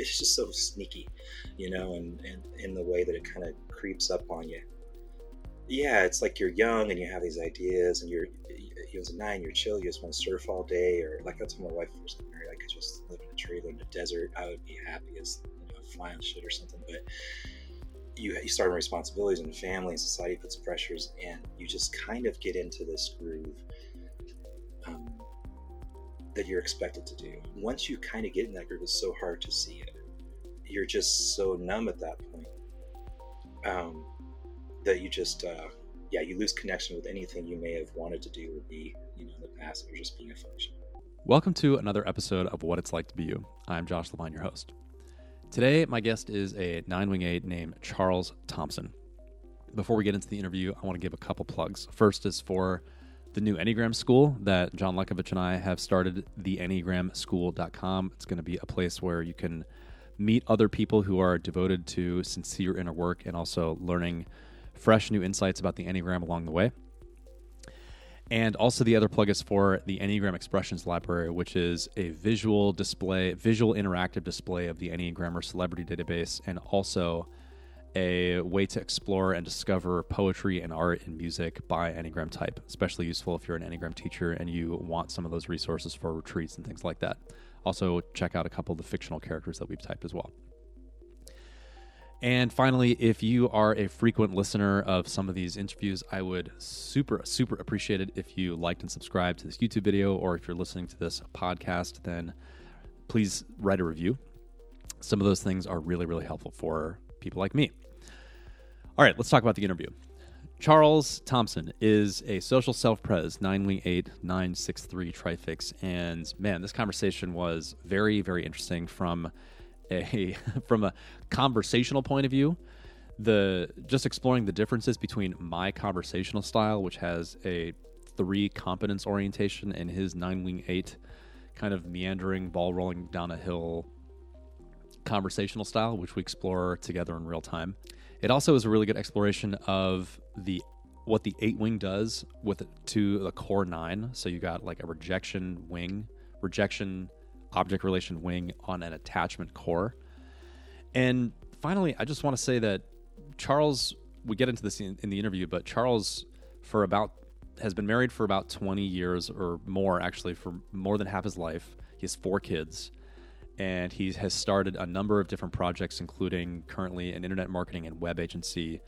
it's just so sneaky, you know, and, and in the way that it kind of creeps up on you. Yeah, it's like you're young and you have these ideas, and you're he was a nine, you're chill, you just want to surf all day, or like that's when my wife was married. I could just live in a trailer in the desert. I would be happy as you know, fly on shit or something. But you you start responsibilities and family and society puts pressures, and you just kind of get into this groove. That you're expected to do. Once you kind of get in that groove, it's so hard to see it. You're just so numb at that point um, that you just, uh, yeah, you lose connection with anything you may have wanted to do or be, you know, in the past. Or just being a function. Welcome to another episode of What It's Like to Be You. I'm Josh Levine, your host. Today, my guest is a nine wing eight named Charles Thompson. Before we get into the interview, I want to give a couple plugs. First is for the new Enneagram School that John Luckovich and I have started, the enneagramschool.com. It's going to be a place where you can meet other people who are devoted to sincere inner work and also learning fresh new insights about the Enneagram along the way. And also, the other plug is for the Enneagram Expressions Library, which is a visual display, visual interactive display of the Enneagrammer celebrity database, and also a way to explore and discover poetry and art and music by Enneagram type, especially useful if you're an Enneagram teacher and you want some of those resources for retreats and things like that. Also, check out a couple of the fictional characters that we've typed as well. And finally, if you are a frequent listener of some of these interviews, I would super, super appreciate it if you liked and subscribed to this YouTube video, or if you're listening to this podcast, then please write a review. Some of those things are really, really helpful for people like me. All right, let's talk about the interview. Charles Thompson is a social self pres 918 963 trifix. And man, this conversation was very, very interesting from a from a conversational point of view. The just exploring the differences between my conversational style, which has a three competence orientation, and his nine wing eight kind of meandering, ball rolling down a hill conversational style, which we explore together in real time. It also is a really good exploration of the what the eight wing does with to the core nine. So you got like a rejection wing, rejection object relation wing on an attachment core. And finally, I just want to say that Charles, we get into this in, in the interview, but Charles, for about, has been married for about 20 years or more, actually, for more than half his life. He has four kids and he has started a number of different projects, including currently an internet marketing and web agency.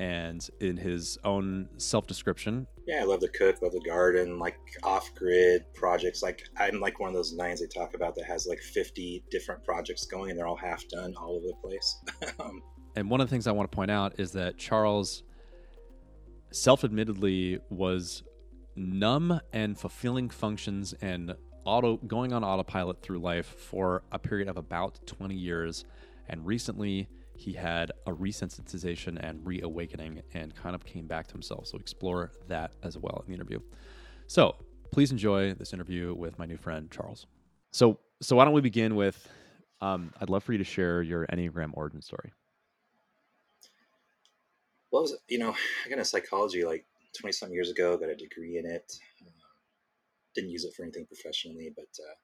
And in his own self description, yeah, I love to cook, love the garden, like off grid projects. Like I'm like one of those nines they talk about that has like 50 different projects going, and they're all half done all over the place. um, and one of the things I want to point out is that Charles self admittedly was numb and fulfilling functions and auto going on autopilot through life for a period of about 20 years. And recently he had a resensitization and reawakening and kind of came back to himself. So explore that as well in the interview. So please enjoy this interview with my new friend charles. So so why don't we begin with um, i'd love for you to share your enneagram origin story. Well was, you know i got into psychology like 20 something years ago got a degree in it didn't use it for anything professionally, but uh,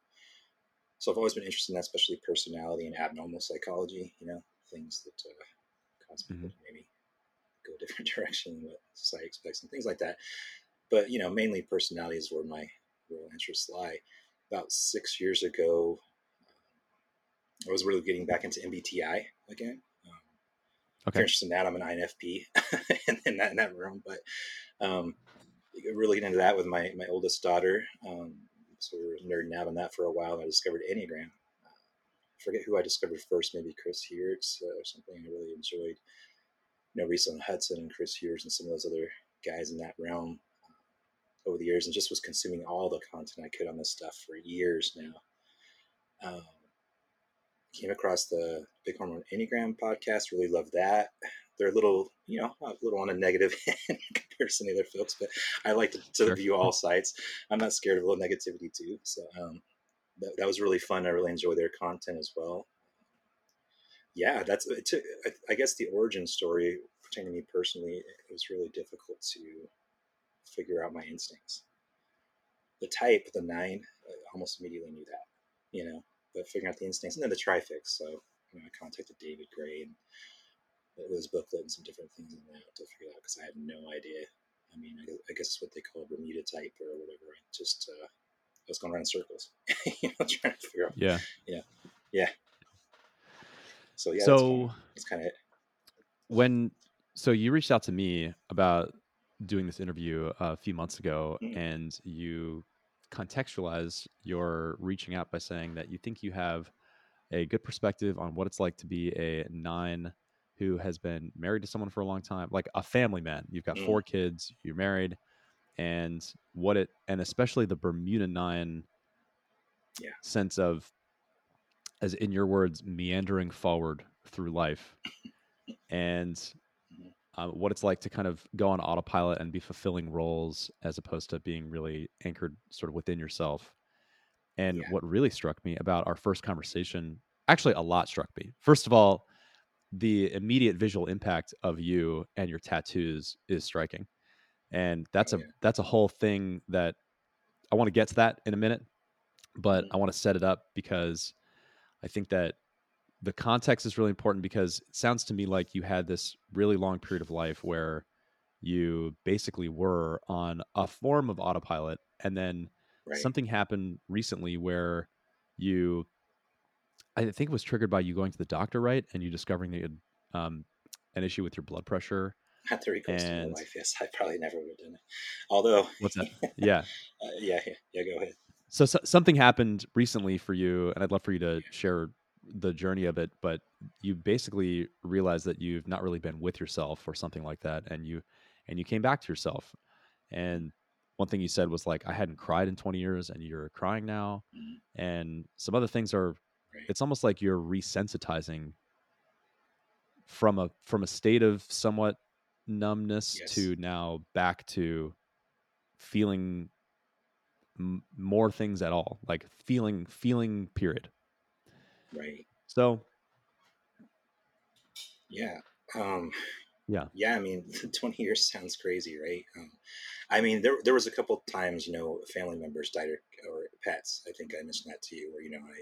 so I've always been interested in that, especially personality and abnormal psychology. You know, things that uh, cause people mm-hmm. to maybe go a different direction than what society expects and things like that. But you know, mainly personality is where my real interests lie. About six years ago, uh, I was really getting back into MBTI again. Um, okay. If you're interested in that, I'm an INFP in, that in that realm, but um, really get into that with my my oldest daughter. Um, so we were nerding out on that for a while. And I discovered Enneagram. I forget who I discovered first, maybe Chris Heuertz uh, or something. I really enjoyed, you know, Riso Hudson and Chris Heuertz and some of those other guys in that realm uh, over the years, and just was consuming all the content I could on this stuff for years now. Um, came across the Big Hormone Enneagram podcast. Really loved that they're a little, you know, a little on a negative in comparison to other folks, but I like to, to sure. view all sides. I'm not scared of a little negativity too. So um, that, that was really fun. I really enjoy their content as well. Yeah, that's it took, I, I guess the origin story pertaining to me personally, it was really difficult to figure out my instincts. The type, the nine, I almost immediately knew that, you know, but figuring out the instincts and then the trifix. So you know, I contacted David Gray and it was booklet and some different things in that to figure out because I had no idea. I mean, I, I, guess it's what they call Bermuda type or whatever. I just uh, I was going around in circles, you know, trying to figure out. Yeah. Yeah. Yeah. So yeah. So it's kind of it. When so you reached out to me about doing this interview a few months ago, Mm. and you contextualized your reaching out by saying that you think you have a good perspective on what it's like to be a nine who has been married to someone for a long time, like a family man. You've got Mm. four kids, you're married, and what it, and especially the Bermuda nine Yeah. sense of, as in your words, meandering forward through life, and Mhm. uh, what it's like to kind of go on autopilot and be fulfilling roles as opposed to being really anchored sort of within yourself. And Yeah. what really struck me about our first conversation, actually, a lot struck me. First of all, the immediate visual impact of you and your tattoos is striking, and that's a that's a whole thing that I want to get to that in a minute, but Mhm. I want to set it up because I think that the context is really important because it sounds to me like you had this really long period of life where you basically were on a form of autopilot and then Right. something happened recently where you i think it was triggered by you going to the doctor right and you discovering that you had um, an issue with your blood pressure Had to request to my and- wife. Yes, I probably never would have done it. Although, what's that yeah uh, yeah, yeah, yeah, go ahead. so, so something happened recently for you and i'd love for you to share the journey of it but you basically realized that you've not really been with yourself or something like that and you and you came back to yourself and one thing you said was like i hadn't cried in 20 years and you're crying now Mhm. and some other things are Right. it's almost like you're resensitizing from a from a state of somewhat numbness Yes. to now back to feeling m- more things at all like feeling feeling period Right. so Yeah. Um, Yeah. Yeah. I mean, 20 years sounds crazy, right? Um, I mean, there, there was a couple times, you know, family members died or, or pets. I think I mentioned that to you where, you know, I,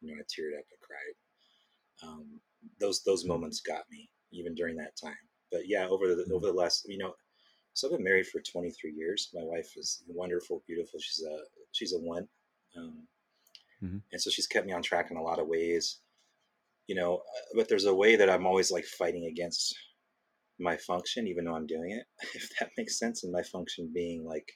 you know, I teared up, I cried. Um, those, those moments got me even during that time. But yeah, over the, Mhm. over the last, you know, so I've been married for 23 years. My wife is wonderful, beautiful. She's a, she's a one. Um, Mhm. and so she's kept me on track in a lot of ways you know uh, but there's a way that i'm always like fighting against my function even though i'm doing it if that makes sense and my function being like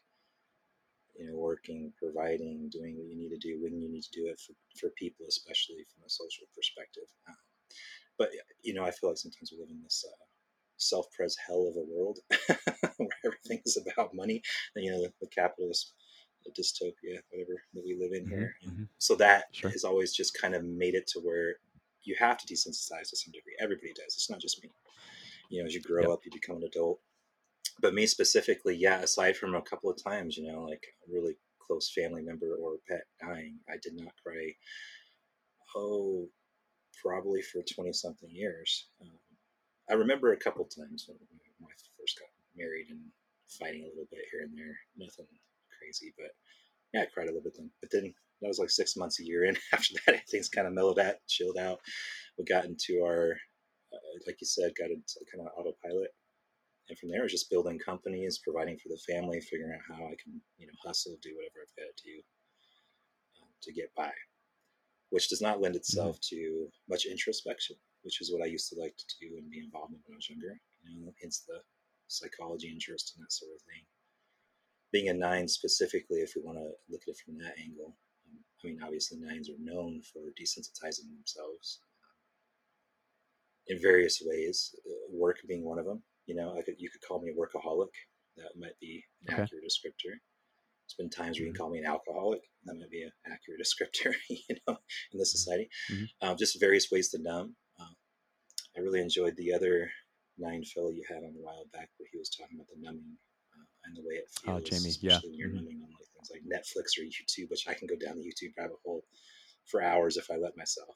you know working providing doing what you need to do when you need to do it for, for people especially from a social perspective um, but you know i feel like sometimes we live in this uh, self-pres hell of a world where everything is about money and you know the, the capitalist dystopia whatever that we live in Mhm, here mhm. so that Sure. has always just kind of made it to where you have to desensitize to some degree. Everybody does. It's not just me. You know, as you grow Yep. up, you become an adult. But me specifically, yeah, aside from a couple of times, you know, like a really close family member or pet dying, I did not cry. Oh, probably for 20 something years. Um, I remember a couple times when when I first got married and fighting a little bit here and there. Nothing crazy, but yeah, I cried a little bit then. But then that was like six months, a year in. After that, things kind of mellowed out, chilled out. We got into our, uh, like you said, got into kind of autopilot. And from there, it was just building companies, providing for the family, figuring out how I can, you know, hustle, do whatever I've got to do um, to get by, which does not lend itself to much introspection, which is what I used to like to do and be involved in when I was younger. You know, hence the psychology interest and that sort of thing. Being a nine specifically, if we want to look at it from that angle, um, I mean, obviously nines are known for desensitizing themselves um, in various ways. Uh, work being one of them. You know, I could you could call me a workaholic. That might be an Okay. accurate descriptor. There's been times where you can call me an alcoholic. That might be an accurate descriptor. You know, in this society, Mhm. um, just various ways to numb. Um, I really enjoyed the other nine fellow you had on a while back where he was talking about the numbing uh, and the way it feels, Oh, Jamie, yeah. especially when you're Mhm. numbing on like things like Netflix or YouTube, which I can go down the YouTube rabbit hole for hours if I let myself.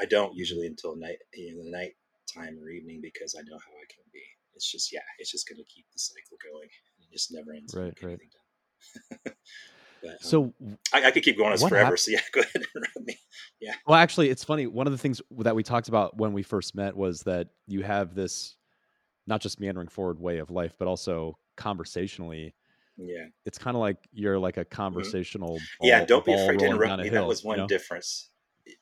I don't usually until night, you know, the night time or evening because I know how I can be. It's just yeah, it's just going to keep the cycle going. It just never ends. Right, right. But, um, So I, I could keep going on forever. hap- So yeah, go ahead and interrupt me. Yeah. Well, actually, it's funny. One of the things that we talked about when we first met was that you have this not just meandering forward way of life, but also conversationally. Yeah. It's kind of like you're like a conversational. Mm-hmm. yeah, don't be afraid to interrupt me. hill, that was you one know? difference.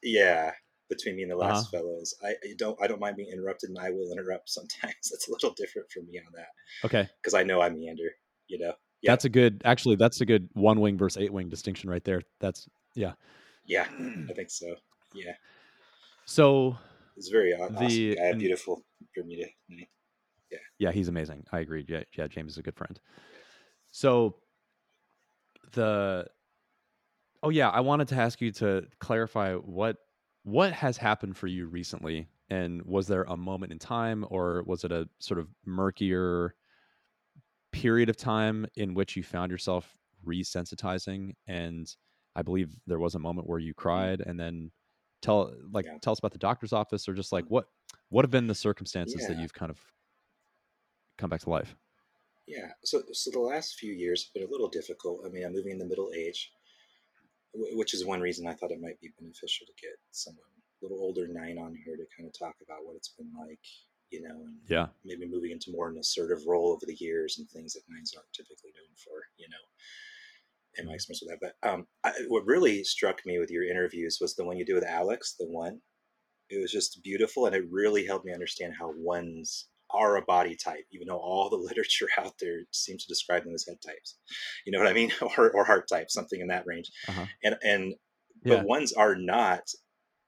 Yeah, between me and the last Uh-huh. fellows. I, I don't I don't mind being interrupted, and I will interrupt sometimes. It's a little different for me on that Okay, because I know I meander. You know. Yeah. that's a good. Actually, that's a good one wing versus eight wing distinction right there. That's Yeah, yeah. I think so. Yeah, so. it's very aw- awesome. The- guy, beautiful Bermuda nine. Yeah, he's amazing. I agree. Yeah, yeah, James is a good friend. So the oh yeah, I wanted to ask you to clarify what what has happened for you recently, and was there a moment in time, or was it a sort of murkier period of time in which you found yourself resensitizing? And I believe there was a moment where you mm-hmm. cried, and then tell like Yeah. tell us about the doctor's office, or just like mm-hmm. what what have been the circumstances that you've kind of come back to life? Yeah. So, so the last few years have been a little difficult. I mean, I'm moving in the middle age, which is one reason I thought it might be beneficial to get someone a little older nine on here to kind of talk about what it's been like, you know, and Yeah. maybe moving into more an assertive role over the years and things that nines aren't typically known for, you know, in my experience with that. But um, I, what really struck me with your interviews was the one you did with Alex, the one. It was just beautiful, and it really helped me understand how ones are a body type, even though all the literature out there seems to describe them as head types. You know what I mean, or, or heart type, something in that range. Uh-huh. And and Yeah. but ones are not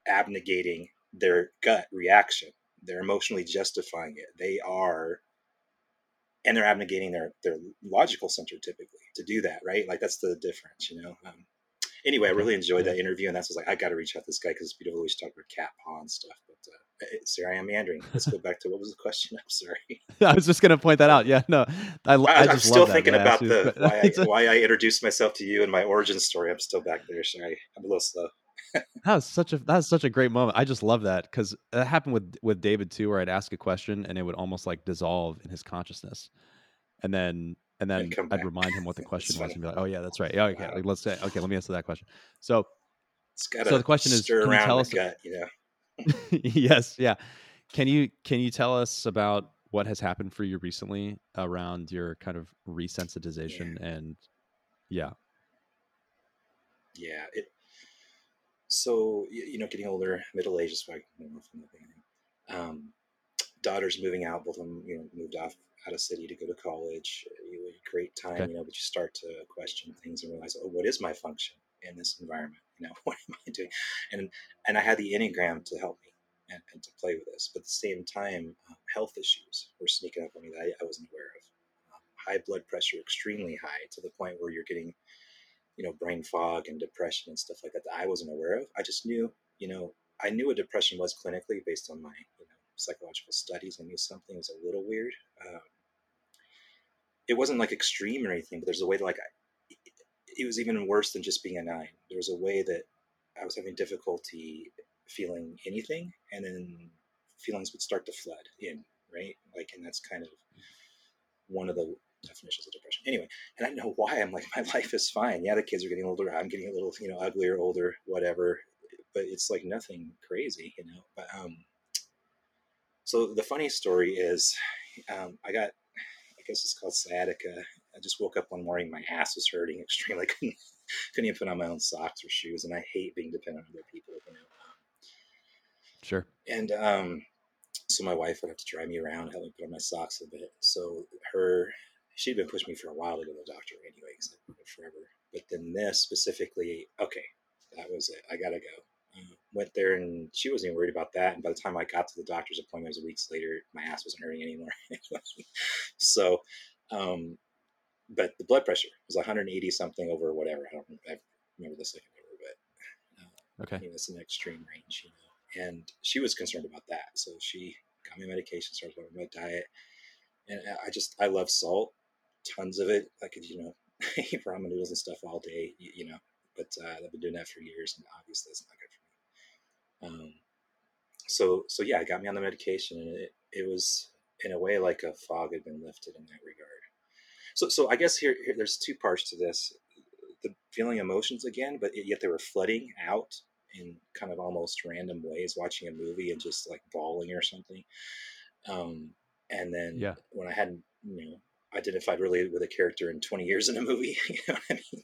abnegating their gut reaction. They're emotionally justifying it. They are, and they're abnegating their their logical center typically to do that, right? Like that's the difference, you know. Um, anyway, I really enjoyed that interview, and that's was like I got to reach out to this guy because it's beautiful. We should talk about cat paw and stuff. But uh, it's- here I am meandering. Let's go back to what was the question? I'm sorry. I was just going to point that out. Yeah, no, I, I, I, am still thinking about the why I, why I introduced myself to you and my origin story. I'm still back there. Sorry, I'm a little slow. that was such a that was such a great moment. I just love that because that happened with with David too, where I'd ask a question and it would almost like dissolve in his consciousness, and then and then come I'd back. remind him what the question was and be like, "Oh yeah, that's right. Yeah, okay, Wow. like, let's say okay, let me answer that question." So So the question is, can you tell us- gut, you know. yes, yeah. Can you can you tell us about what has happened for you recently around your kind of resensitization and yeah, Yeah. It. So you know, getting older, middle age is like from the beginning. Um, daughters moving out, both of them, you know, moved off out of city to go to college. You had a great time, Okay. you know, but you start to question things and realize, oh, what is my function in this environment? You know, what am I doing? And and I had the enneagram to help me and, and to play with this, but at the same time, um, health issues were sneaking up on me that I, I wasn't aware of. Um, high blood pressure, extremely high, to the point where you're getting you know, brain fog and depression and stuff like that that I wasn't aware of. I just knew, you know, I knew what depression was clinically based on my, you know, psychological studies. I knew something was a little weird. Um, it wasn't like extreme or anything, but there's a way to like, it was even worse than just being a nine. There was a way that I was having difficulty feeling anything, and then feelings would start to flood in, right? Like, and that's kind of one of the definitions of depression. Anyway, and I know why. I'm like, my life is fine. Yeah, the kids are getting older. I'm getting a little, you know, uglier, older, whatever. But it's like nothing crazy, you know. But um, so the funny story is, um, I got, I guess it's called sciatica. I just woke up one morning, my ass was hurting extremely. couldn't couldn't even put on my own socks or shoes, and I hate being dependent on other people, you know. sure. And um, so my wife would have to drive me around, help me put on my socks a bit. So her, she'd been pushing me for a while to go to the doctor anyway, because I've been forever. But then this specifically, okay, that was it. I gotta go. Went there and she wasn't even worried about that. And by the time I got to the doctor's appointment, it was weeks later. My ass wasn't hurting anymore. so, um, but the blood pressure was 180 something over whatever. I don't I remember the second number, but uh, Okay. you know, it's an extreme range, you know. And she was concerned about that, so she got me medication, started on my diet, and I just I love salt, tons of it. I could you know eat ramen noodles and stuff all day, you, you know. But uh, I've been doing that for years, and obviously it's not good for. Um, so so yeah, it got me on the medication, and it it was in a way like a fog had been lifted in that regard. So so I guess here, here there's two parts to this. the feeling emotions again, but yet they were flooding out in kind of almost random ways, watching a movie and just like bawling or something. Um, and then yeah. when I hadn't, you know, identified really with a character in 20 years in a movie, you know what I mean?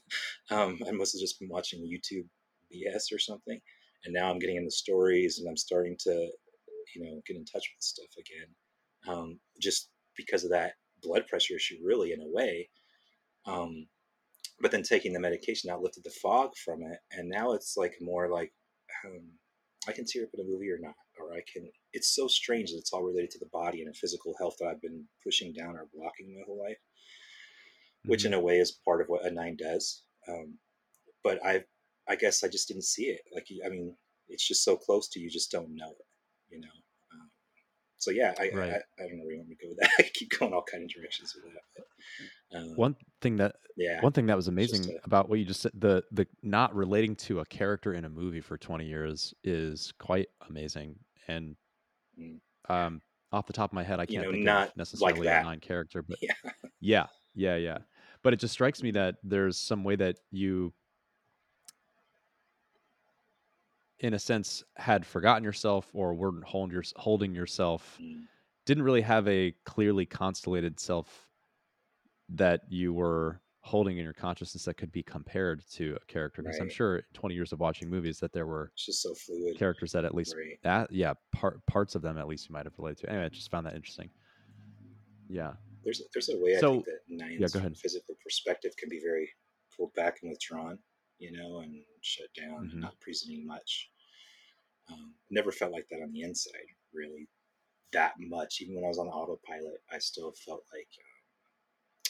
Um, I must have just been watching YouTube BS or something. And now I'm getting into stories and I'm starting to, you know, get in touch with stuff again. Um, just because of that blood pressure issue, really, in a way. Um, but then taking the medication out lifted the fog from it. And now it's like more like, um, I can tear up in a movie or not, or I can. It's so strange that it's all related to the body and a physical health that I've been pushing down or blocking my whole life, mm-hmm. which in a way is part of what a nine does. Um, but I, I guess I just didn't see it. Like, I mean, it's just so close to you, just don't know it, you know. Um, so yeah, I, right. I, I, don't know where you want me to go with that. I keep going all kind of directions with that. But, um, one thing that yeah, one thing that was amazing a, about what you just said the the not relating to a character in a movie for 20 years is quite amazing. And mm, um, off the top of my head, I can't you know, think not of necessarily like a nine character, but yeah. yeah, yeah, yeah. But it just strikes me that there's some way that you in a sense had forgotten yourself or weren't holding yourself mm. didn't really have a clearly constellated self that you were holding in your consciousness that could be compared to a character because right. i'm sure 20 years of watching movies that there were it's just so fluid characters that at least right. that yeah part parts of them at least you might have related to anyway i just found that interesting yeah there's there's a way so, i think that nine's yeah, physical perspective can be very pulled back and withdrawn you know and shut down mm-hmm. and not presenting much um, never felt like that on the inside really that much even when i was on autopilot i still felt like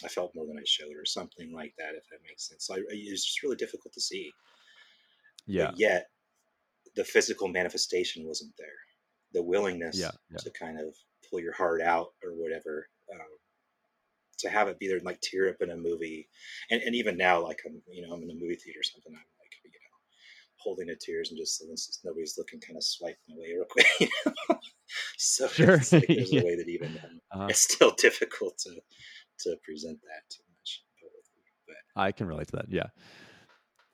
I felt more than I showed, or something like that, if that makes sense. So I, it's just really difficult to see. Yeah. But yet, the physical manifestation wasn't there. The willingness yeah, yeah. to kind of pull your heart out or whatever. Um, to have it be there, like tear up in a movie, and, and even now, like I'm, you know, I'm in a movie theater or something. I'm like, you know, holding the tears and just nobody's looking, kind of swiping away real quick. You know? so sure. like there's yeah. a way that even um, uh-huh. it's still difficult to to present that too much. But I can relate to that. Yeah.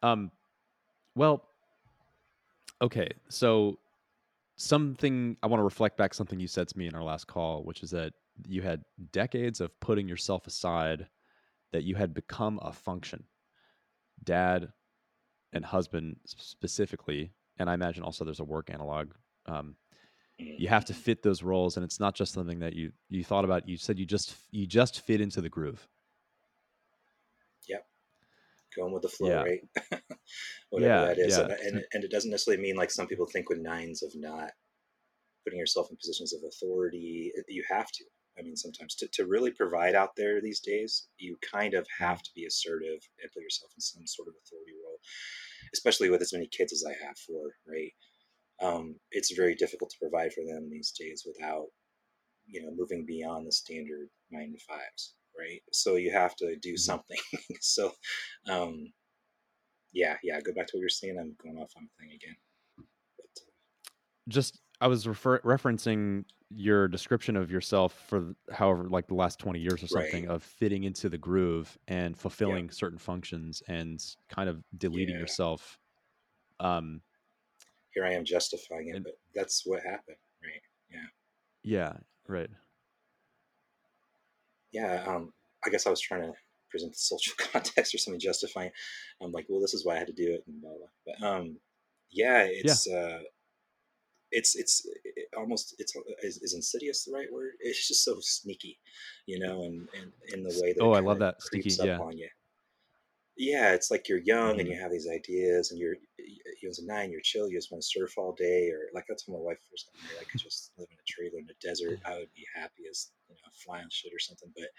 Um. Well. Okay. So something I want to reflect back something you said to me in our last call, which is that you had decades of putting yourself aside, that you had become a function, dad and husband specifically, and I imagine also there's a work analog. Um, you have to mm-hmm. fit those roles and it's not just something that you you thought about you said you just you just fit into the groove yep going with the flow yeah. right whatever yeah, that is yeah. and, and, and it doesn't necessarily mean like some people think with nines of not putting yourself in positions of authority you have to i mean sometimes to, to really provide out there these days you kind of have to be assertive and put yourself in some sort of authority role especially with as many kids as i have for right? Um, it's very difficult to provide for them these days without you know moving beyond the standard nine to fives right? So you have to do mm-hmm. something. So um, yeah yeah go back to what you're saying i'm going off on a thing again but, uh, just i was refer- referencing your description of yourself for however like the last 20 years or something right. of fitting into the groove and fulfilling yeah. certain functions and kind of deleting yeah. yourself um here I am justifying it, and, but that's what happened, right? Yeah. Yeah. Right. Yeah. Um, I guess I was trying to present the social context or something justifying. I'm like, well, this is why I had to do it, and blah blah. But um, yeah, it's yeah. uh, it's it's it almost it's is, is, insidious the right word? It's just so sneaky, you know, and and in the way that oh, I love that sneaky, yeah. on you yeah, it's like you're young mm-hmm. and you have these ideas, and you're you was a nine, you're chill, you just want to surf all day, or like that's when my wife first got married. I could just live in a trailer in the desert. I would be happy as you know, fly on shit or something. But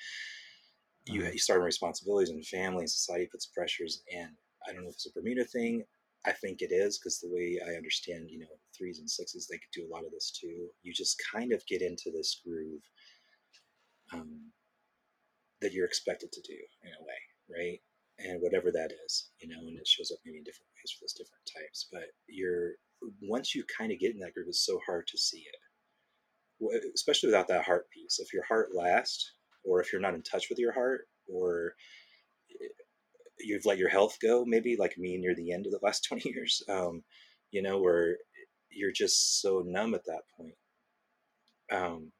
you uh-huh. you start responsibilities and family and society puts pressures, and I don't know if it's a Bermuda thing. I think it is because the way I understand, you know, threes and sixes, they could do a lot of this too. You just kind of get into this groove um, that you're expected to do in a way, right? and whatever that is, you know, and it shows up maybe in different ways for those different types. But you're once you kind of get in that groove, it's so hard to see it, especially without that heart piece. If your heart lasts, or if you're not in touch with your heart, or you've let your health go, maybe like me near the end of the last 20 years, um, you know, where you're just so numb at that point um,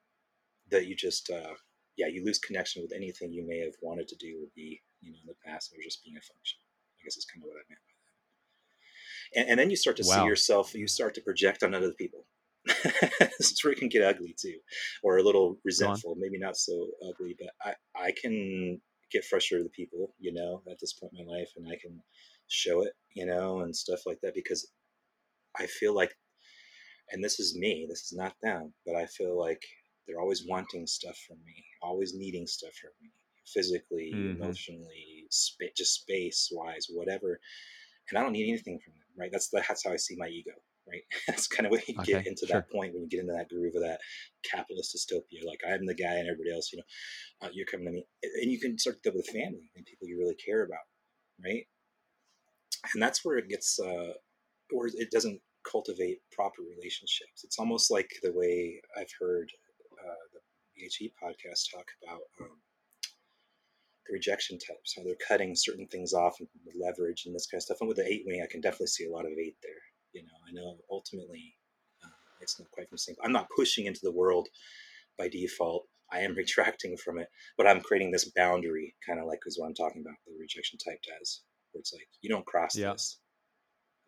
that you just, uh, yeah, you lose connection with anything you may have wanted to do or be, you know, in the past, or just being a function. I guess is kind of what I meant by that. And, and then you start to wow. see yourself, you start to project on other people. this is where it can get ugly too, or a little resentful. Maybe not so ugly, but I I can get frustrated with people, you know, at this point in my life, and I can show it, you know, and stuff like that because I feel like, and this is me, this is not them, but I feel like they're always wanting stuff from me, always needing stuff from me, physically, mm-hmm. emotionally, sp- just space wise, whatever. And I don't need anything from them, right? That's that's how I see my ego right? That's kind of what you okay, get into sure. that point when you get into that groove of that capitalist dystopia. Like I'm the guy and everybody else, you know, uh, you're coming to me, and you can start to deal with family and people you really care about, right? And that's where it gets, uh, or it doesn't cultivate proper relationships. It's almost like the way I've heard uh, the BHE podcast talk about. Um, the rejection types, how they're cutting certain things off and leverage and this kind of stuff. And with the eight wing, I can definitely see a lot of eight there you know, I know ultimately uh, it's not quite from the same. I'm not pushing into the world by default. I am retracting from it, but I'm creating this boundary, kind of like is what I'm talking about. The rejection type does, where it's like you don't cross yeah. this,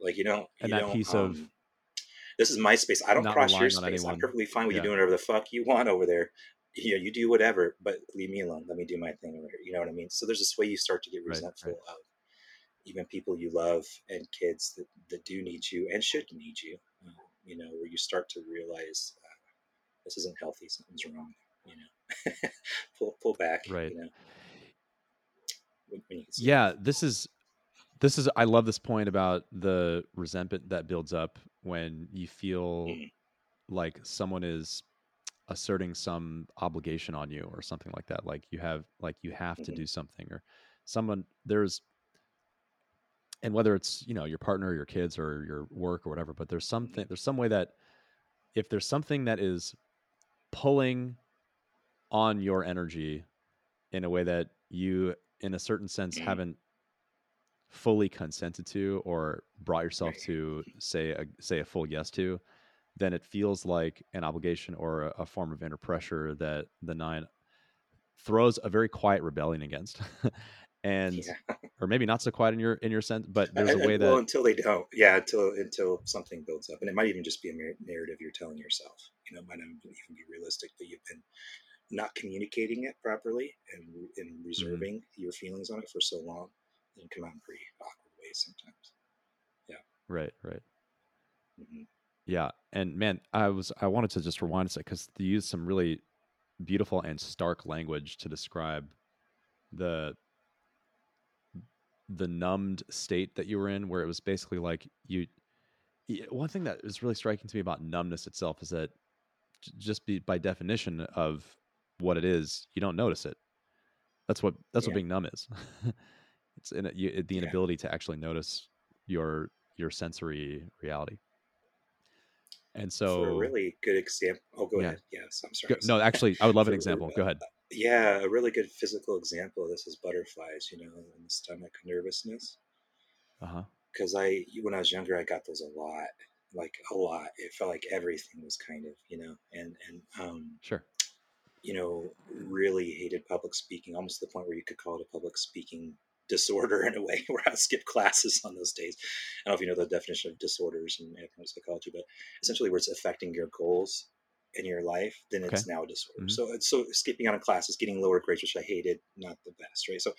like you don't. And you that don't, piece um, of this is my space. I don't cross your space. I'm perfectly fine with yeah. you doing whatever the fuck you want over there. You know, you do whatever, but leave me alone. Let me do my thing over here. You know what I mean? So there's this way you start to get resentful right, right. of even people you love and kids that, that do need you and should need you, uh, you know, where you start to realize uh, this isn't healthy, something's wrong, you know, pull, pull back, right. You know? yeah, this is, this is, I love this point about the resentment that builds up when you feel mm. like someone is asserting some obligation on you or something like that. Like you have, like you have mm-hmm. to do something or someone there's and whether it's you know your partner or your kids or your work or whatever but there's something there's some way that if there's something that is pulling on your energy in a way that you in a certain sense mm-hmm. haven't fully consented to or brought yourself to say a say a full yes to then it feels like an obligation or a, a form of inner pressure that the nine throws a very quiet rebellion against and yeah. or maybe not so quiet in your in your sense but there's a way that well until they don't yeah until until something builds up and it might even just be a narrative you're telling yourself you know it might not even be realistic but you've been not communicating it properly and and mm-hmm. reserving mm-hmm. your feelings on it for so long and come out in pretty awkward ways sometimes yeah right right mm-hmm. yeah and man i was i wanted to just rewind a sec because you used some really beautiful and stark language to describe the the numbed state that you were in, where it was basically like you. One thing that is really striking to me about numbness itself is that just be by definition of what it is, you don't notice it. That's what that's yeah. what being numb is. it's in you, the inability yeah. to actually notice your your sensory reality. And so, For a really good example. Oh, go yeah. ahead. Yes, I'm sorry. Go, no, actually, I would love an example. Go ahead yeah, a really good physical example of this is butterflies, you know, and the stomach nervousness. Uh huh. Because I, when I was younger, I got those a lot, like a lot. It felt like everything was kind of, you know, and and um, sure, you know, really hated public speaking, almost to the point where you could call it a public speaking disorder in a way, where I skip classes on those days. I don't know if you know the definition of disorders in psychology, but essentially, where it's affecting your goals in your life, then it's now a disorder. Mm-hmm. So so skipping out of classes, getting lower grades, which I hated, not the best, right? So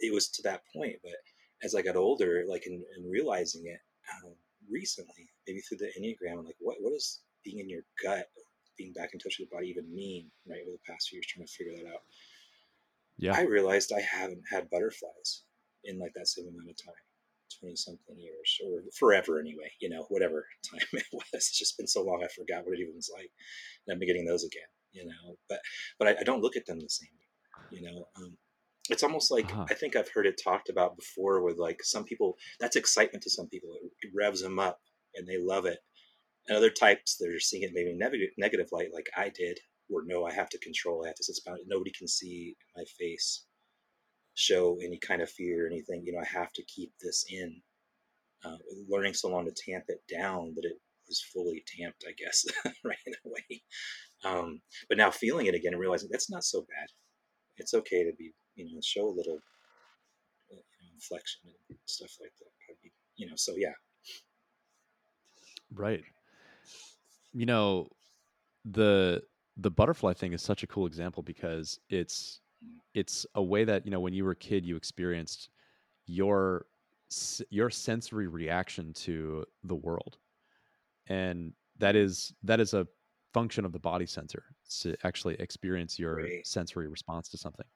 it was to that point. But as I got older, like in, in realizing it um, recently, maybe through the Enneagram, I'm like, what what does being in your gut, being back in touch with your body even mean, right? Over the past few years, trying to figure that out. Yeah. I realized I haven't had butterflies in like that same amount of time. 20 something years or forever anyway, you know, whatever time it was. It's just been so long I forgot what it even was like. And I'm getting those again, you know, but, but I, I don't look at them the same, you know, um, it's almost like uh-huh. I think I've heard it talked about before with like some people that's excitement to some people. It revs them up and they love it. And other types that are seeing it maybe negative, negative light, like I did, where no, I have to control, I have to suspend. Nobody can see my face show any kind of fear or anything. You know, I have to keep this in. Uh, learning so long to tamp it down that it was fully tamped, I guess, right in a way. Um, but now feeling it again and realizing that's not so bad. It's okay to be, you know, show a little uh, you know, inflection and stuff like that. You know, so yeah. Right. You know, the the butterfly thing is such a cool example because it's it's a way that you know when you were a kid you experienced your your sensory reaction to the world. And that is that is a function of the body center to actually experience your sensory response to something.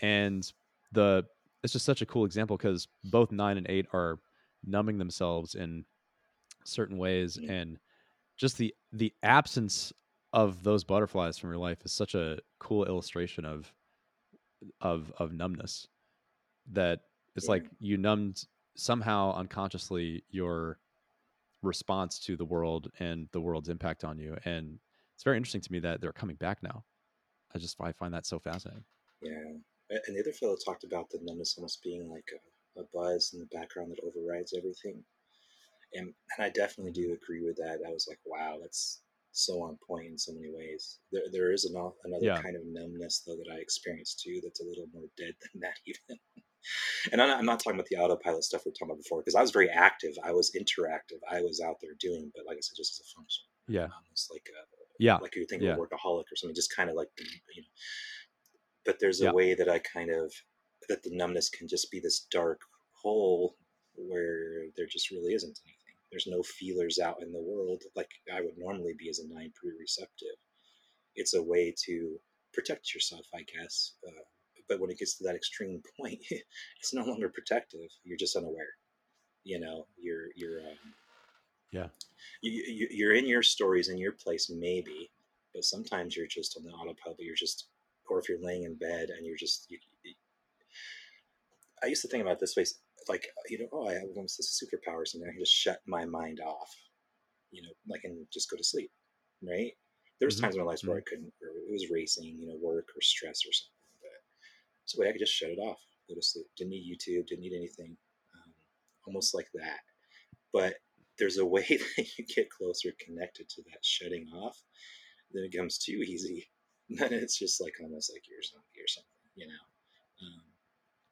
And the it's just such a cool example because both nine and eight are numbing themselves in certain ways mm-hmm. and just the the absence of those butterflies from your life is such a cool illustration of of of numbness that it's yeah. like you numbed somehow unconsciously your response to the world and the world's impact on you and it's very interesting to me that they're coming back now i just i find that so fascinating yeah and the other fellow talked about the numbness almost being like a, a buzz in the background that overrides everything and, and i definitely do agree with that i was like wow that's so on point in so many ways. There, there is an, another yeah. kind of numbness though that I experience too. That's a little more dead than that even. and I'm not, I'm not, talking about the autopilot stuff we are talking about before because I was very active. I was interactive. I was out there doing, but like I said, just as a function. Yeah. Um, Almost like a, yeah, like you think yeah. of a workaholic or something. Just kind of like you know. But there's a yeah. way that I kind of that the numbness can just be this dark hole where there just really isn't anything there's no feelers out in the world like I would normally be as a nine pre-receptive. It's a way to protect yourself, I guess. Uh, but when it gets to that extreme point, it's no longer protective. You're just unaware. You know, you're you're um, yeah. You, you, are in your stories in your place, maybe, but sometimes you're just on the autopilot. You're just, or if you're laying in bed and you're just. You, I used to think about this way like you know, oh, I have almost this superpowers, and I can just shut my mind off, you know, like and just go to sleep, right? There was mm-hmm. times in my life where I mm-hmm. couldn't, or it was racing, you know, work or stress or something. But so I could just shut it off, go to sleep. Didn't need YouTube, didn't need anything, um, almost like that. But there's a way that you get closer connected to that shutting off. Then it becomes too easy. And Then it's just like almost like you're zombie or something, you know. Um,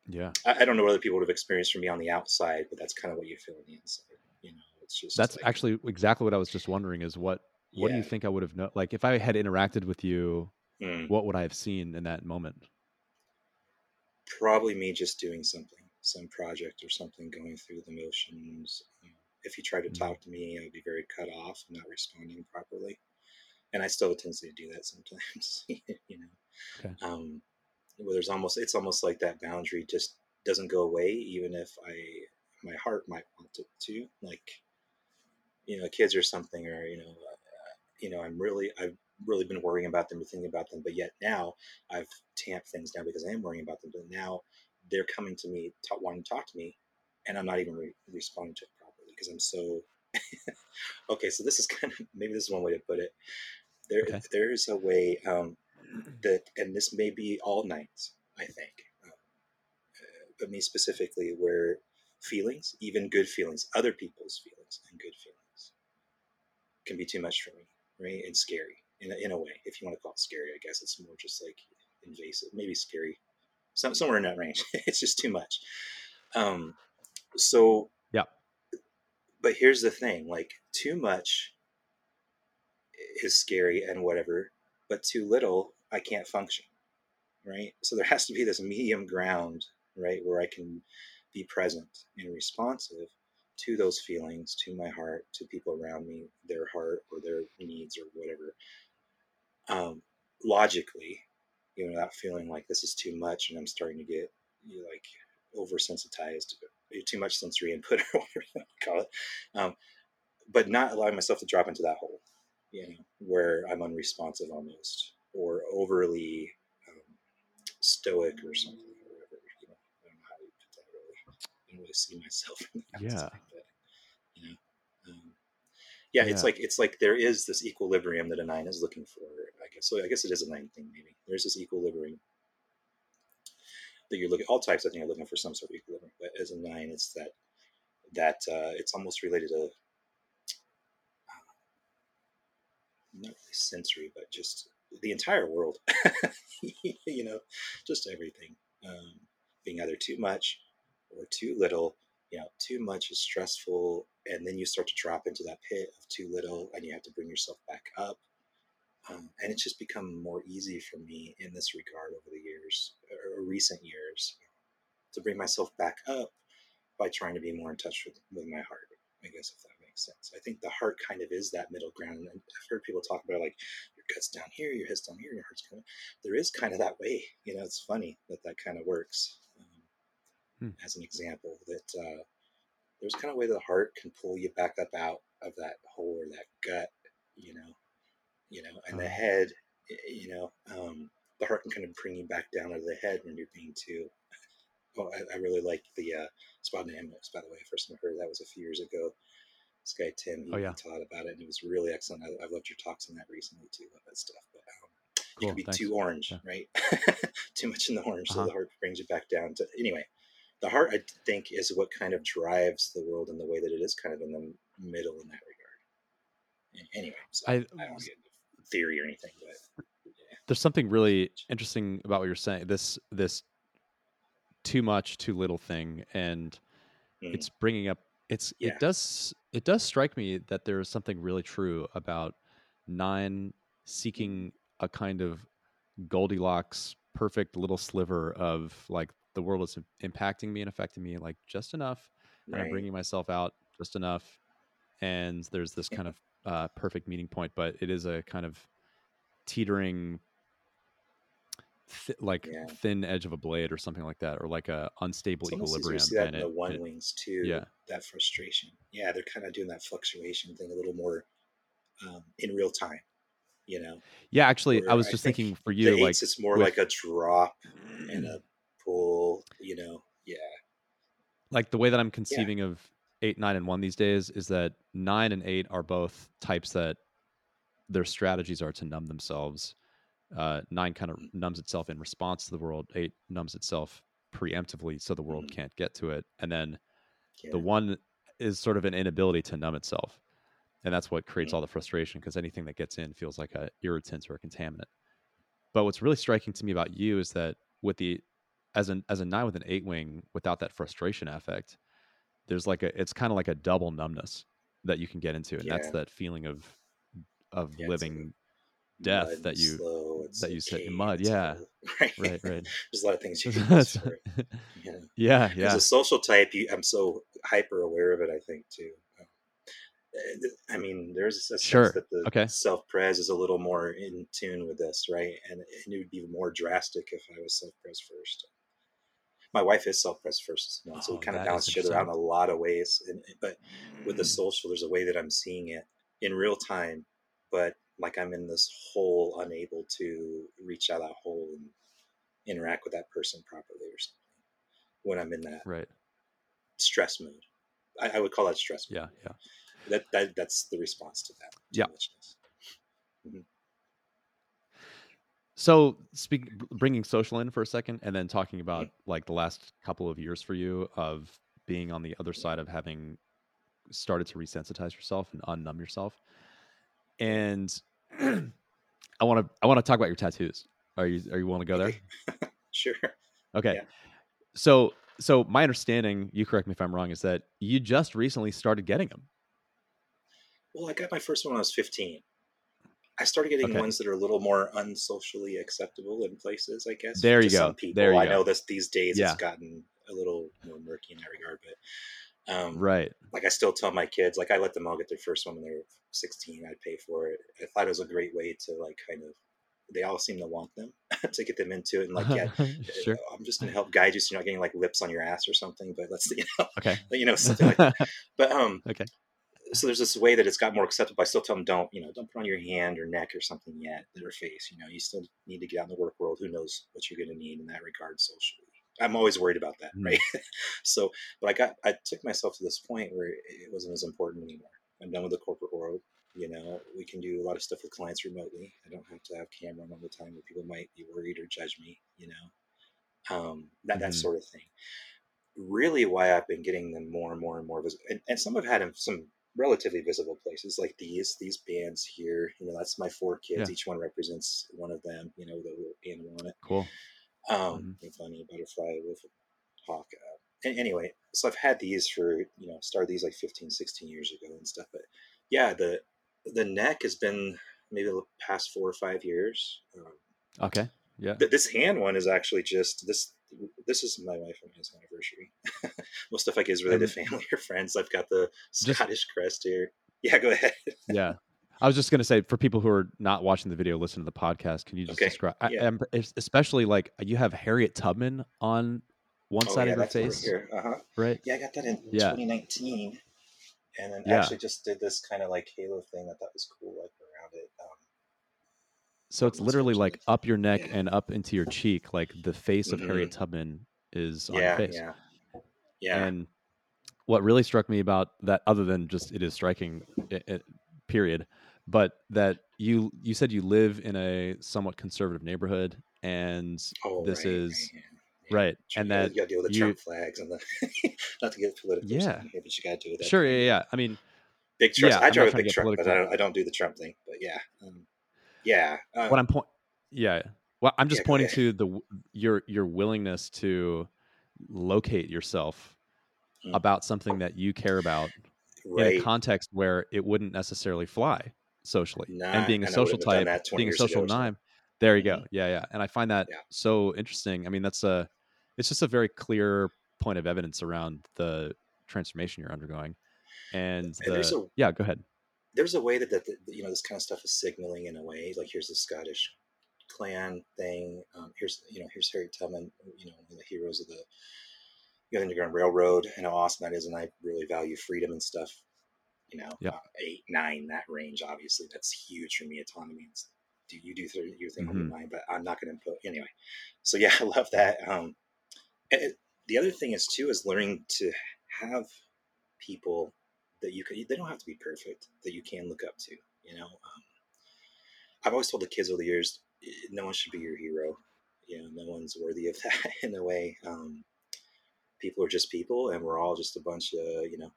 yeah. I, I, don't know what other people would have experienced from me on the outside, but that's kind of what you feel on the inside. You know, it's just that's like, actually exactly what I was just wondering is what what yeah. do you think I would have known? Like if I had interacted with you, mm. what would I have seen in that moment? Probably me just doing something, some project or something, going through the motions. If you try to mm. talk to me, I'd be very cut off, and not responding properly. And I still have a tendency to do that sometimes, you know. Okay. Um, where there's almost it's almost like that boundary just doesn't go away even if i my heart might want it to like you know kids or something or you know uh, you know i'm really i've really been worrying about them or thinking about them but yet now i've tamped things down because i am worrying about them but now they're coming to me t- wanting to talk to me and i'm not even re- responding to it properly because i'm so okay so this is kind of maybe this is one way to put it there okay. there's a way um, that, and this may be all nights, I think, um, uh, but me specifically, where feelings, even good feelings, other people's feelings and good feelings, can be too much for me, right? And scary in a, in a way. If you want to call it scary, I guess it's more just like invasive, maybe scary, some, somewhere in that range. it's just too much. Um, so, yeah. But here's the thing like, too much is scary and whatever, but too little I can't function, right? So there has to be this medium ground, right, where I can be present and responsive to those feelings, to my heart, to people around me, their heart or their needs or whatever. Um, logically, you know, without feeling like this is too much and I'm starting to get you know, like oversensitized, too much sensory input or whatever you call it. Um, but not allowing myself to drop into that hole, you know, where I'm unresponsive almost or overly um, stoic or something or whatever. You know, I don't know how you put that really. I don't really see myself in that. Yeah. But, you know, um, yeah, yeah, it's like it's like there is this equilibrium that a nine is looking for. I guess so. I guess it is a nine thing. Maybe there's this equilibrium that you're looking all types. I think are looking for some sort of equilibrium, but as a nine, it's that that uh, it's almost related to uh, not really sensory, but just the entire world. you know, just everything. Um, being either too much or too little. You know, too much is stressful, and then you start to drop into that pit of too little, and you have to bring yourself back up. Um, and it's just become more easy for me in this regard over the years or recent years to bring myself back up by trying to be more in touch with, with my heart i guess if that makes sense i think the heart kind of is that middle ground and i've heard people talk about like gut's down here your head's down here your heart's kind of there is kind of that way you know it's funny that that kind of works um, hmm. as an example that uh, there's kind of a way the heart can pull you back up out of that hole or that gut you know you know, and the uh-huh. head, you know, um, the heart can kind of bring you back down to the head when you're being too. Oh, I, I really like the uh, spot ambulance, by the way. First time I heard that was a few years ago. This guy Tim, he, oh, yeah. taught about it, and it was really excellent. I, have loved your talks on that recently too. Love that stuff. But um, cool, you can be thanks. too orange, yeah. right? too much in the orange, uh-huh. so the heart brings you back down to. Anyway, the heart, I think, is what kind of drives the world in the way that it is, kind of in the middle in that regard. Anyway, so I, I don't get theory or anything, but yeah. there's something really interesting about what you're saying. This this too much, too little thing, and mm. it's bringing up. It's yeah. it does it does strike me that there is something really true about nine seeking a kind of Goldilocks perfect little sliver of like the world is impacting me and affecting me like just enough right. and I'm bringing myself out just enough and there's this kind of uh, perfect meeting point, but it is a kind of teetering, th- like yeah. thin edge of a blade or something like that, or like a unstable equilibrium. See that in the one it, wings too. Yeah, that frustration. Yeah, they're kind of doing that fluctuation thing a little more um, in real time. You know. Yeah, actually, I was just I thinking for you, like it's more with, like a drop and a pull. You know. Yeah. Like the way that I'm conceiving yeah. of eight, nine, and one these days is that nine and eight are both types that their strategies are to numb themselves. Uh, nine kind of numbs itself in response to the world. Eight numbs itself preemptively so the world mm-hmm. can't get to it. And then yeah. the one is sort of an inability to numb itself. And that's what creates all the frustration because anything that gets in feels like a irritant or a contaminant. But what's really striking to me about you is that with the as an as a nine with an eight wing without that frustration affect, there's like a it's kind of like a double numbness that you can get into and yeah. that's that feeling of of yeah, living death that you that you said in mud yeah right right, right. there's a lot of things you can yeah yeah yeah as a social type you, i'm so hyper aware of it i think too um, eh, I mean, there's a sense sure. that the okay. self pres is a little more in tune with this, right? And, and, it would be more drastic if I was self pres first my wife is self-pres first one, so oh, we kind of other out in a lot of ways. And, but with the mm. social, there's a way that I'm seeing it in real time, but like I'm in this hole, unable to reach out that hole and interact with that person properly or something. When I'm in that right stress mode, I, I would call that stress. Mode. Yeah, yeah. That, that that's the response to that. Yeah. Mm-hmm. So, speak bringing social in for a second, and then talking about like the last couple of years for you of being on the other side of having started to resensitize yourself and unnumb yourself. And I want to I want to talk about your tattoos. Are you are you want to go there? sure. Okay. Yeah. So so my understanding, you correct me if I'm wrong, is that you just recently started getting them. Well, I got my first one when I was 15. I started getting okay. ones that are a little more unsocially acceptable in places, I guess. There you go. Some people. There you I go. know this these days yeah. it's gotten a little more murky in that regard, but um, right. Like I still tell my kids, like I let them all get their first one when they're 16. I'd pay for it. I thought it was a great way to like kind of. They all seem to want them to get them into it, and like, yeah, sure. I'm just gonna help guide you so you're not getting like lips on your ass or something. But let's, you know, okay, you know, something like that. But um, okay so there's this way that it's got more acceptable. I still tell them don't, you know, don't put on your hand or neck or something yet, their face. You know, you still need to get out in the work world. Who knows what you're going to need in that regard socially. I'm always worried about that, mm-hmm. right? so, but I got, I took myself to this point where it wasn't as important anymore. I'm done with the corporate world. You know, we can do a lot of stuff with clients remotely. I don't have to have camera on all the time where people might be worried or judge me. You know, um, that that Mhm. sort of thing. Really, why I've been getting them more and more and more visible, and, and some have had some relatively visible places like these these bands here. You know, that's my four kids. Yeah. Each one represents one of them. You know, the little animal on it. Cool. Um, a funny butterfly with a hawk. Uh, and anyway, so I've had these for you know started these like 15, 16 years ago and stuff. But yeah, the the neck has been maybe the past four or five years. Um, Okay. Yeah. th- this hand one is actually just this. This is my wife and his anniversary. Most stuff I get is related to family or friends. I've got the Just- Scottish crest here. Yeah, go ahead. yeah. I was just gonna say for people who are not watching the video, listen to the podcast. Can you just Okay, describe? Yeah. I'm- especially like you have Harriet Tubman on one Oh, side yeah, of your face, here. Uh huh. right? Yeah, I got that in Yeah. 2019, and then actually just did this kind of like halo thing. That I thought was cool, like around it. Um, So it's literally like up your neck and up into your cheek, like the face of Mhm. Harriet Tubman is on your face. yeah, yeah. And what really struck me about that, other than just it is striking, i i- period, but that you you said you live in a somewhat conservative neighborhood, and oh, this right, is right, yeah. right, Sure, and you that you got to deal with the you- Trump flags and the not to get political. Yeah. here, but you got to do that. sure, yeah, yeah. I mean, Big trucks. yeah, I drive a big truck, but. I don't, I don't do the Trump thing. But yeah, um, yeah. Uh, what I'm point, yeah. Well, I'm just Yeah, pointing to the your your willingness to locate yourself Mm. about something that you care about in a context where it wouldn't necessarily fly socially. Nah, and being a and social wouldn't have done type, being a social ago, so- there you go. Yeah, yeah. And I find that Yeah. so interesting. I mean, that's a it's just a very clear point of evidence around the transformation you're undergoing. And, And there's the- a- yeah, go ahead. there's a way that, that, that you know this kind of stuff is signaling in a way like here's the scottish clan thing um, here's you know here's Harriet Tubman you know one of the heroes of the, the underground railroad and how awesome that is and i really value freedom and stuff you know Yep. uh, eight nine that range obviously that's huge for me autonomy it's, do you do th- your thing on Mhm. mine but i'm not going to put anyway so yeah i love that um it, the other thing is too is learning to have people that you can they don't have to be perfect that you can look up to you know um, i've always told the kids over the years no one should be your hero you know no one's worthy of that in a way um, people are just people and we're all just a bunch of you know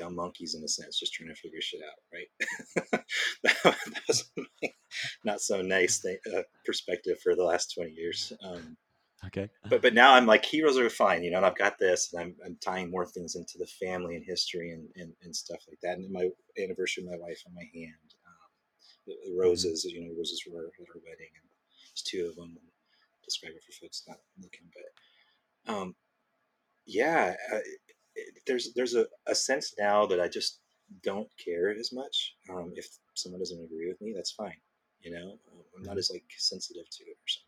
dumb monkeys in a sense just trying to figure shit out right that, was not so nice thing, uh, perspective for the last 20 years um, Okay. but but now I'm like heroes are fine, you know. And I've got this, and I'm, I'm tying more things into the family and history and, and, and stuff like that. And my anniversary, of my wife on my hand, um, the, the roses, you know, roses were at her wedding, and there's two of them. And describe it for folks not looking, but um, yeah, it, there's there's a, a sense now that I just don't care as much. Um, if someone doesn't agree with me, that's fine. You know, um, I'm not as like sensitive to it or something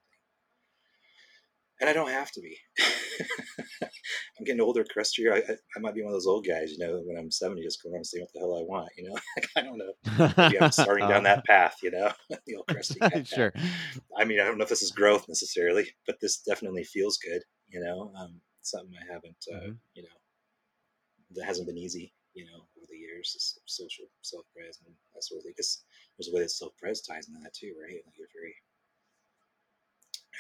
and I don't have to be. I'm getting older, crustier. I, I, I might be one of those old guys, you know, when I'm 70, just go around and say what the hell I want, you know. I don't know. Maybe I'm starting down that path, you know, the old crusty path. sure. I mean, I don't know if this is growth necessarily, but this definitely feels good, you know. Um, something I haven't, uh, Mhm. you know, that hasn't been easy, you know, over the years. Social self-pres and that sort of thing. Because there's a way that self-pres ties into that too, right? Like you're very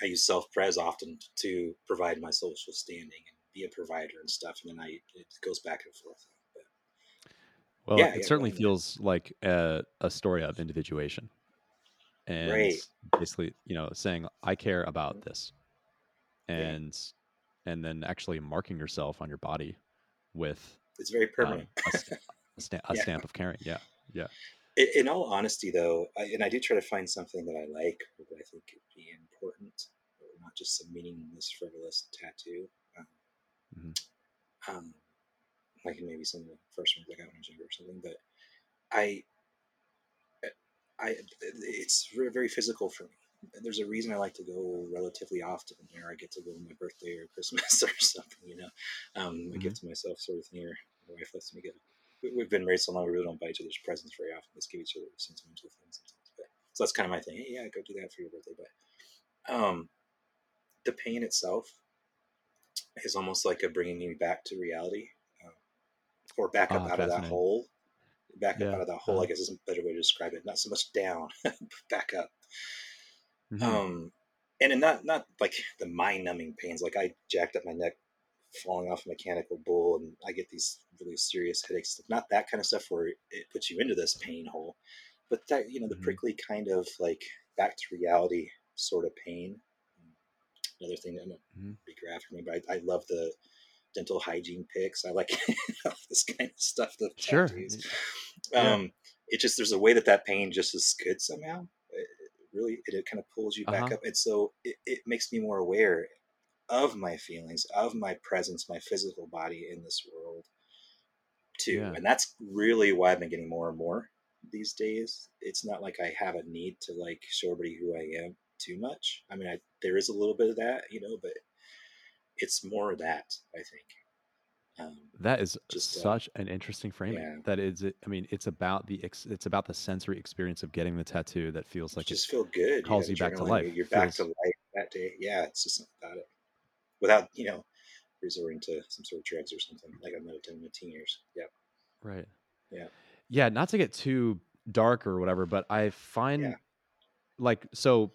I use self-pres often to provide my social standing and be a provider and stuff, and then I it goes back and forth. But Well, Yeah, it yeah, certainly feels like a, a story of individuation. And Right. basically, you know, saying, I care about mm-hmm. this. Yeah. And and then actually marking yourself on your body with it's very um, permanent. a, st- a, a Yeah. stamp of caring. Yeah. Yeah. in, in all honesty, though, I, and I do try to find something that I like or that I think could be important, or not just some meaningless, frivolous tattoo. Um, Mhm. um, like maybe some of the first ones I got when I was younger or something. But I, I, it's very, very physical for me. There's a reason I like to go relatively often, where I get to go on my birthday or Christmas or something. You know, um, a gift to myself, sort of thing. My wife lets me get we- we've been married so long we really don't buy each other's presents very often. Let's give each other sentimental things sometimes. But so that's kind of my thing. Hey, yeah, go do that for your birthday. But um, the pain itself is almost like a bringing me back to reality, um, or back up Ah, out of that hole. Back Yeah, up out of that hole. I guess is a better way to describe it. Not so much down, but back up. Mhm. Um, and not not like the mind numbing pains. Like I jacked up my neck falling off a mechanical bull, and I get these really serious headaches. Not that kind of stuff where it puts you into this pain hole, but that you know the mm-hmm. prickly kind of like back to reality sort of pain. Another thing that mm-hmm. be graphic for me, but I, I love the dental hygiene pics. I like this kind of stuff. The sure. Yeah. Um, it just there's a way that that pain just is good somehow. It, really, it, it, kind of pulls you back uh-huh. up, and so it, it makes me more aware of my feelings, of my presence, my physical body in this world too. Yeah. And that's really why I've been getting more and more these days. It's not like I have a need to like show everybody who I am too much. I mean, I, there is a little bit of that, you know, but it's more of that I think. Um, that is just uh, such uh, an interesting framing. Yeah. That is, I mean, it's about the it's about the sensory experience of getting the tattoo that feels like you just feel good. Calls you, you back to life. You're back to life that day. Yeah, it's just about it without you know resorting to some sort of drugs or something like I might have done in my teen years. Yeah. Right. Yeah. Yeah. Not to get too dark or whatever, but I find yeah. like so.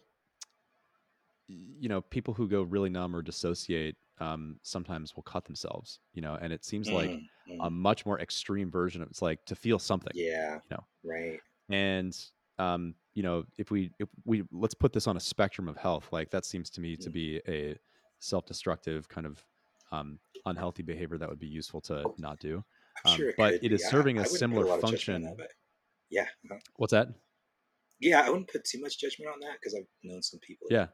You know, people who go really numb or dissociate um, sometimes will cut themselves. You know, and it seems mm, like mm. a much more extreme version of it's like to feel something. Yeah. You know. Right. And um, you know, if we if we let's put this on a spectrum of health, like that seems to me mm. to be a self-destructive kind of um, unhealthy behavior that would be useful to oh, not do. Um, sure it but it is serving a similar a function. That, yeah. Uh-huh. What's that? Yeah, I wouldn't put too much judgment on that because I've known some people. Yeah.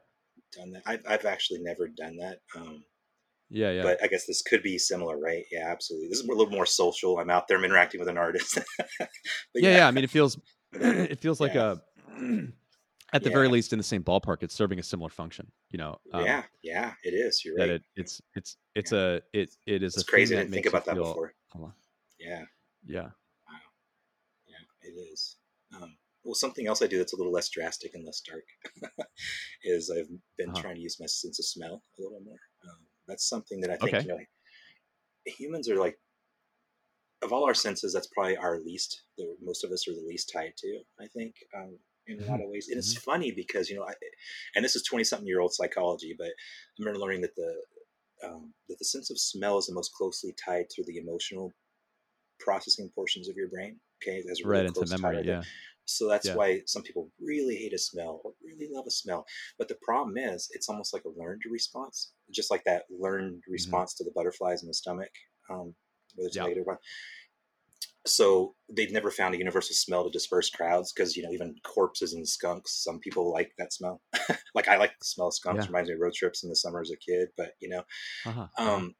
Done that. I've, I've actually never done that. Um, yeah, yeah. But I guess this could be similar, right? Yeah, absolutely. This is a little more social. I'm out there, I'm interacting with an artist. yeah, yeah, yeah, I mean, it feels, it feels like yeah. a at the yeah. very least in the same ballpark it's serving a similar function you know um, yeah yeah it is you're right. it, it's it's it's yeah. a it it is it's crazy to think about that feel, before. yeah. Yeah. Wow. Yeah it is. Um, well something else i do that's a little less drastic and less dark is i've been uh-huh. trying to use my sense of smell a little more. Um, that's something that i think okay. you know humans are like of all our senses that's probably our least the most of us are the least tied to i think. Um, in a lot mm-hmm. of ways. And it's mm-hmm. funny because you know, I, and this is twenty something year old psychology, but I remember learning that the um, that the sense of smell is the most closely tied to the emotional processing portions of your brain. Okay, that's really right into memory. Yeah. So that's yeah. why some people really hate a smell or really love a smell. But the problem is, it's almost like a learned response, just like that learned mm-hmm. response mm-hmm. to the butterflies in the stomach, um, whether it's yep. negative one so they've never found a universal smell to disperse crowds because you know even corpses and skunks some people like that smell like i like the smell of skunks yeah. reminds me of road trips in the summer as a kid but you know uh-huh. um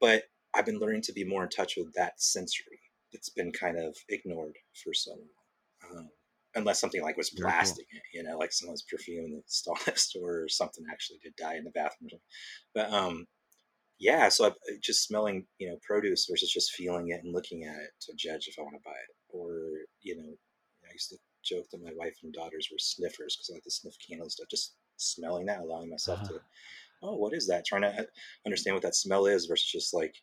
but i've been learning to be more in touch with that sensory that's been kind of ignored for so long um, unless something like was blasting cool. it you know like someone's perfume in the stall next door or something actually did die in the bathroom but um yeah, so I, uh, just smelling, you know, produce versus just feeling it and looking at it to judge if I want to buy it. Or, you know, I used to joke that my wife and daughters were sniffers because I like to sniff candles stuff. Just smelling that, allowing myself uh-huh. to, oh, what is that? Trying to understand what that smell is versus just like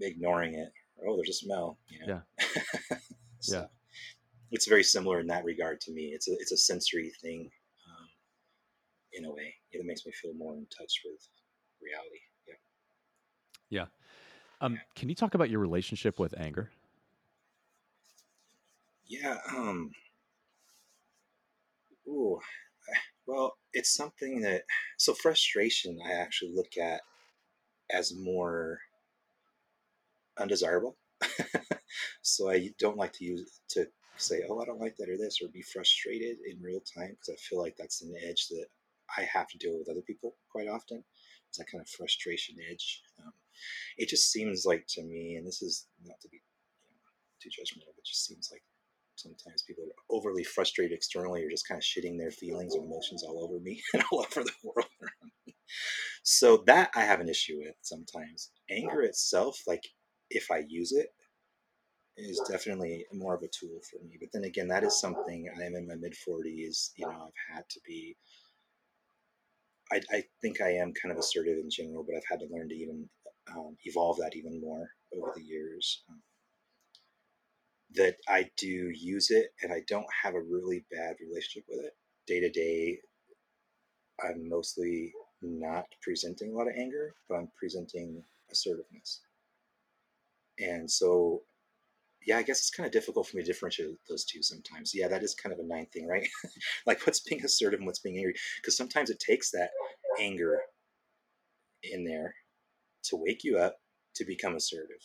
ignoring it. Oh, there's a smell. You know? Yeah. so yeah. It's very similar in that regard to me. It's a it's a sensory thing, um, in a way. It makes me feel more in touch with reality. Yeah. Um, can you talk about your relationship with anger? Yeah. Um, ooh, well, it's something that so frustration I actually look at as more undesirable. so I don't like to use to say, "Oh, I don't like that" or this, or be frustrated in real time because I feel like that's an edge that I have to deal with other people quite often. It's that kind of frustration edge. Um, it just seems like to me, and this is not to be you know, too judgmental, but just seems like sometimes people are overly frustrated externally or just kind of shitting their feelings and emotions all over me and all over the world. So that I have an issue with sometimes. Anger itself, like if I use it, is definitely more of a tool for me. But then again, that is something I am in my mid 40s. You know, I've had to be. I, I think I am kind of assertive in general, but I've had to learn to even um, evolve that even more over the years. Um, that I do use it and I don't have a really bad relationship with it day to day. I'm mostly not presenting a lot of anger, but I'm presenting assertiveness. And so, yeah, I guess it's kind of difficult for me to differentiate those two sometimes. Yeah, that is kind of a nine thing, right? like what's being assertive and what's being angry. Because sometimes it takes that anger in there to wake you up to become assertive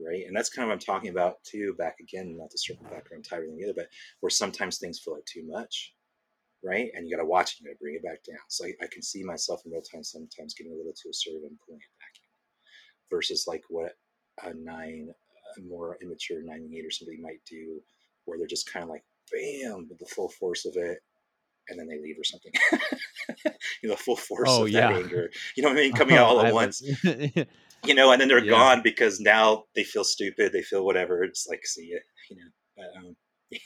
right? And that's kind of what I'm talking about too. Back again, not to circle back around tie everything together, but where sometimes things feel like too much, right? And you got to watch it, you got to bring it back down. So I, I, can see myself in real time sometimes getting a little too assertive and pulling it back in, versus like what a nine, a more immature nine eight or somebody might do, where they're just kind of like bam with the full force of it, and then they leave or something. you know, the full force oh, of yeah. that anger. You know what I mean? Coming out all at once. you know, and then they're yeah. gone because now they feel stupid, they feel whatever. It's like, see you, you know. But, um,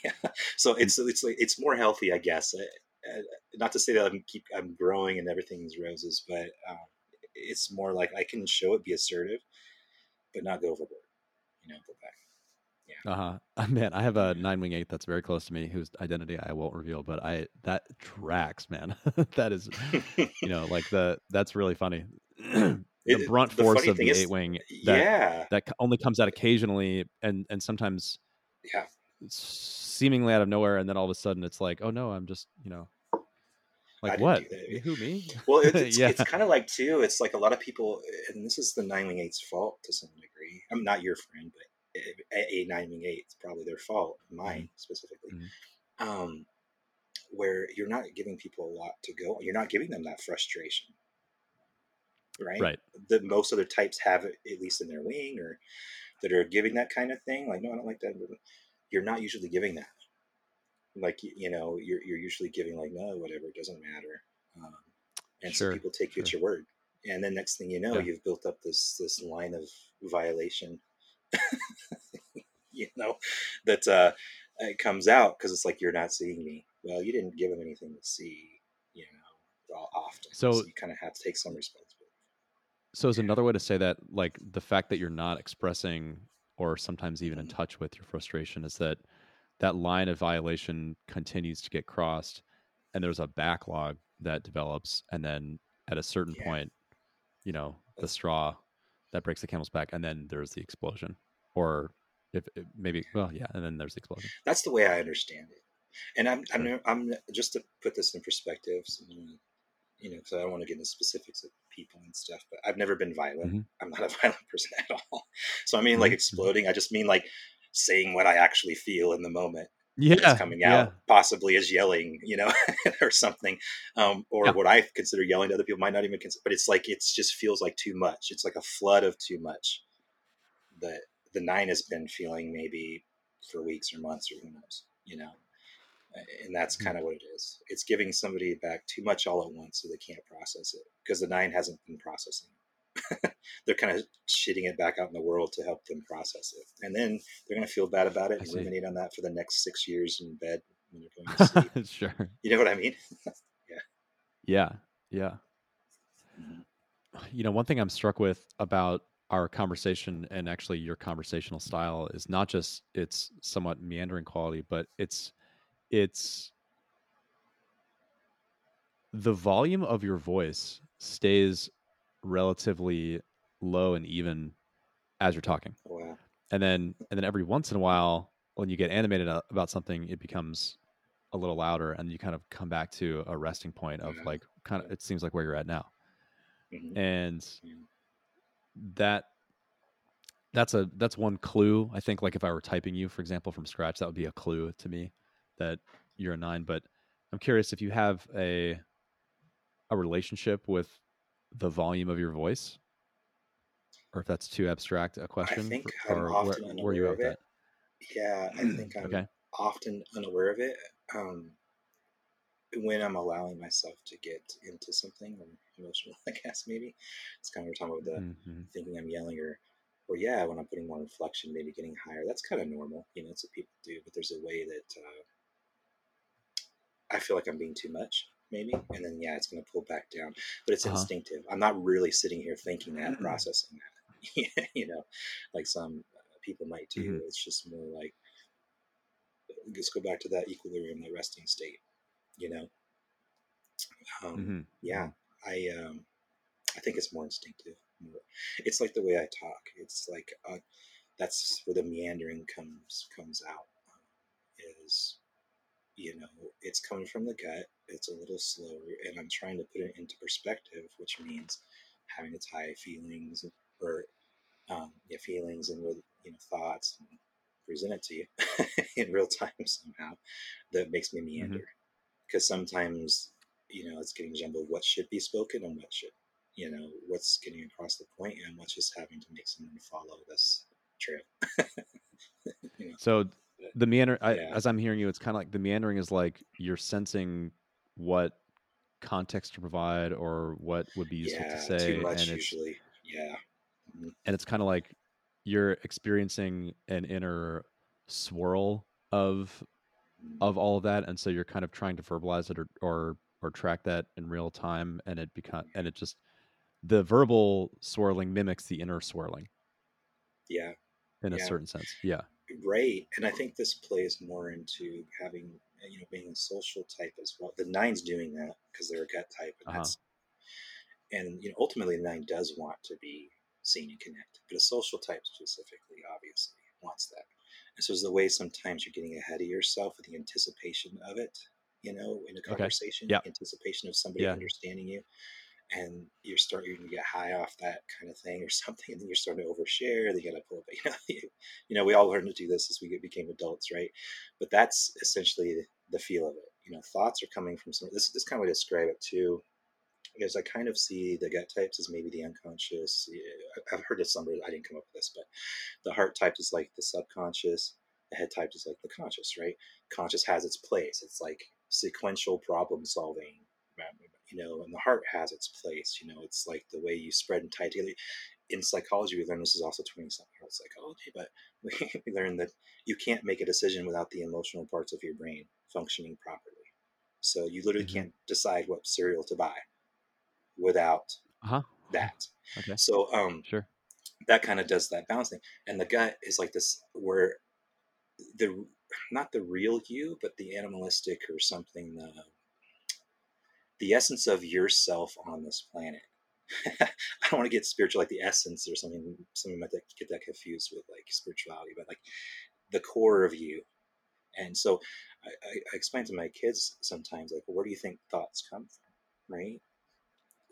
yeah. So it's it's like it's more healthy, I guess. Uh, uh, not to say that I'm keep I'm growing and everything's roses, but um, it's more like I can show it, be assertive, but not go overboard. You know, go back. Yeah. Uh huh. Man, I have a nine wing eight that's very close to me, whose identity I won't reveal, but I that tracks, man. that is, you know, like the that's really funny. the it, brunt force the of the eight wing that, yeah that only comes out occasionally and and sometimes yeah seemingly out of nowhere and then all of a sudden it's like oh no i'm just you know like what who me well it's, yeah. it's kind of like too it's like a lot of people and this is the nine wing eight's fault to some degree i'm not your friend but a nine wing eight it's probably their fault mine mm-hmm. specifically mm-hmm. um where you're not giving people a lot to go you're not giving them that frustration right? Right. That most other types have it at least in their wing or that are giving that kind of thing. Like, no, I don't like that. You're not usually giving that. Like, you know, you're, you're usually giving like, no, whatever, it doesn't matter. Um, and sure. so people take you sure. at your word. And then next thing you know, yeah. you've built up this, this line of violation, you know, that, uh, it comes out because it's like, you're not seeing me. Well, you didn't give them anything to see, you know, often. So, so you kind of have to take some responsibility. So is another way to say that like the fact that you're not expressing or sometimes even in touch with your frustration is that that line of violation continues to get crossed and there's a backlog that develops and then at a certain yeah. point you know the straw that breaks the camel's back and then there's the explosion or if, if maybe well yeah and then there's the explosion that's the way i understand it and i'm i'm, I'm just to put this in perspective so, you know, because I don't want to get into specifics of people and stuff, but I've never been violent. Mm-hmm. I'm not a violent person at all. So I mean, like mm-hmm. exploding. I just mean like saying what I actually feel in the moment. Yeah, coming out, yeah. possibly as yelling, you know, or something, um, or yeah. what I consider yelling to other people might not even consider. But it's like it's just feels like too much. It's like a flood of too much. That the nine has been feeling maybe for weeks or months or who knows, you know and that's mm-hmm. kind of what it is. It's giving somebody back too much all at once, so they can't process it because the nine hasn't been processing. they're kind of shitting it back out in the world to help them process it, and then they're going to feel bad about it and ruminate on that for the next six years in bed when they're going to sleep. sure, you know what I mean? yeah, yeah, yeah. Mm-hmm. You know, one thing I'm struck with about our conversation and actually your conversational style is not just its somewhat meandering quality, but it's it's the volume of your voice stays relatively low and even as you're talking. Wow. And then and then every once in a while when you get animated about something it becomes a little louder and you kind of come back to a resting point of yeah. like kind of it seems like where you're at now. Mm-hmm. And that that's a that's one clue. I think like if I were typing you for example from scratch that would be a clue to me that you're a nine, but I'm curious if you have a a relationship with the volume of your voice, or if that's too abstract a question. I think for, I'm often where, unaware where of it. That? Yeah, I think I'm okay. often unaware of it. Um, when I'm allowing myself to get into something or emotional, I guess maybe it's kind of we're talking about the mm-hmm. thinking I'm yelling or or yeah, when I'm putting more inflection, maybe getting higher. That's kind of normal, you know. It's what people do, but there's a way that uh, I feel like I'm being too much, maybe, and then yeah, it's going to pull back down. But it's uh-huh. instinctive. I'm not really sitting here thinking that, processing that. you know, like some people might do. Mm-hmm. It's just more like let's go back to that equilibrium, that resting state. You know, Um, hmm yeah, I um, I think it's more instinctive. It's like the way I talk. It's like uh, that's where the meandering comes comes out. Is you know it's coming from the gut. It's a little slower, and I'm trying to put it into perspective, which means having to tie feelings or um, yeah, feelings and with you know thoughts and present it to you in real time somehow. That makes me meander because sometimes you know it's getting jumbled. What should be spoken and what should you know what's getting across the point and what's just having to make someone follow this trail. you know, So the meander, I, yeah, as I'm hearing you, it's kind of like the meandering is like you're sensing what context to provide or what would be useful to yeah, too say, much and it's usually. Yeah, mhm, and it's kind of like you're experiencing an inner swirl of of all of that, and so you're kind of trying to verbalize it or or, or track that in real time, and it become and it just the verbal swirling mimics the inner swirling yeah, in a certain sense. Yeah. Right, and I think this plays more into having uh, you know being a social type as well. The nine's doing that because they're a gut type, and Uh huh. that's and you know ultimately the nine does want to be seen and connected, but a social type specifically, obviously, wants that. So it's the way sometimes you're getting ahead of yourself with the anticipation of it. You know, in a Okay. conversation, anticipation of somebody Yeah. understanding you, and you're starting to get high off that kind of thing or something, and then you're starting to overshare. Then you got to pull up. You know, you, you know, we all learned to do this as we became adults, right? But that's essentially the feel of it. You know, thoughts are coming from some. This this kind of way to describe it too. Because I kind of see the gut types as maybe the unconscious. I- I've heard this somewhere. I didn't come up with this, but the heart type is like the subconscious. The head type is like the conscious, right? Conscious has its place. It's like sequential problem solving you know, and the heart has its place. You know, it's like the way you spread and tie together. In psychology, we learn this is also 20 something year old psychology, but we, we learn that you can't make a decision without the emotional parts of your brain functioning properly. So you literally hmm can't decide what cereal to buy without Uh huh. that. Okay. So um, Sure. that kind of does that balancing. And the gut is like this, where the not the real you, but the animalistic or something, the the essence of yourself on this planet. I don't want to get spiritual, like the essence or something. Something might get that confused with like spirituality, but like the core of you. And so I, I, I explain to my kids sometimes, like, where do you think thoughts come from? Right?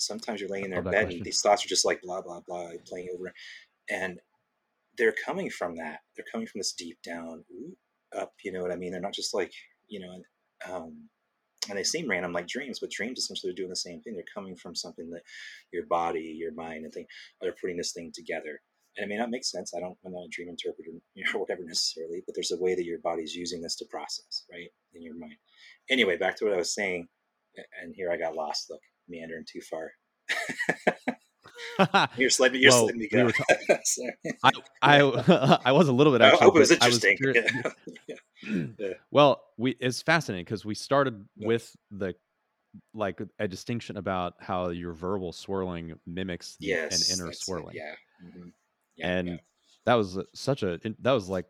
Sometimes you're laying in their bed and these thoughts are just like blah blah blah playing over, and they're coming from that. They're coming from this deep down up. You know what I mean? They're not just like you know, and, um, and they seem random like dreams, but dreams essentially are doing the same thing. They're coming from something that your body, your mind, and thing are putting this thing together. And it may not make sense. I don't, I'm not a dream interpreter or whatever necessarily, but there's a way that your body's using this to process, right, in your mind. Anyway, back to what I was saying, and here I got lost. Look, meandering too far. you're me, you're well, me we were. Ta- I I I was a little bit I hope it was but I was interesting. Yeah. yeah. well, we it's fascinating because we started Yeah. with the like a distinction about how your verbal swirling mimics the, an inner swirling, Yeah. hmm Yeah. Yeah. and that was such a that was like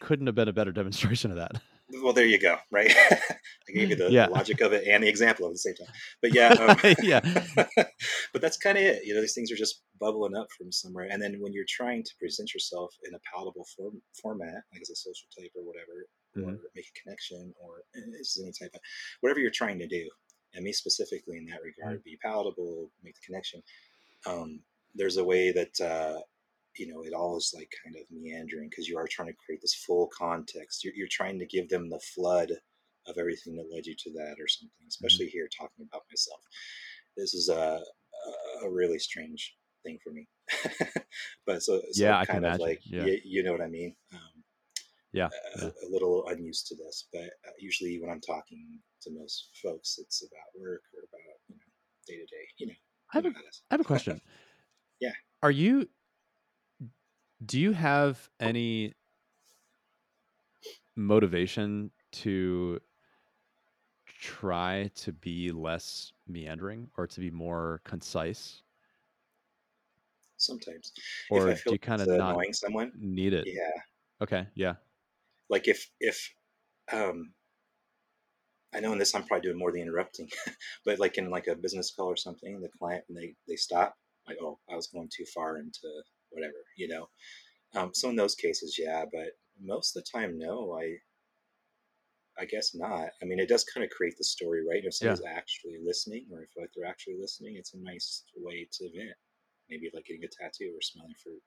couldn't have been a better demonstration of that. Well, there you go. Right. I gave you the, yeah, the logic of it and the example at the same time. But yeah, um, yeah, but that's kind of it. You know, these things are just bubbling up from somewhere. And then when you're trying to present yourself in a palatable form, format, like as a social type or whatever, or Mhm. make a connection, or this is any type of whatever you're trying to do. And me specifically in that regard, be palatable, make the connection. Um, there's a way that uh, you know it all is like kind of meandering because you are trying to create this full context. You're, you're trying to give them the flood of everything that led you to that, or something. Especially here, talking about myself. This is a a really strange thing for me. but so, so yeah. Kind of imagine. like Yeah, you, you know what I mean. Um, yeah, a, yeah. a little unused to this, but uh, usually when I'm talking to most folks, it's about work or about you know day to day. You know, I have a how it is. I have a question. Yeah. Are you? Do you have any motivation to try to be less meandering or to be more concise, Sometimes, if or I do you kind of not annoying someone, need it? yeah, Okay, yeah, like if if um I know in this I'm probably doing more than interrupting, but like in like a business call or something, the client when they they stop, like oh I was going too far into whatever, you know. Um, so in those cases, yeah, but most of the time, no. I I guess not. I mean, it does kind of create the story, right? If someone's yeah. actually listening, or if like they're actually listening, it's a nice way to vent. Maybe like getting a tattoo or smelling fruit.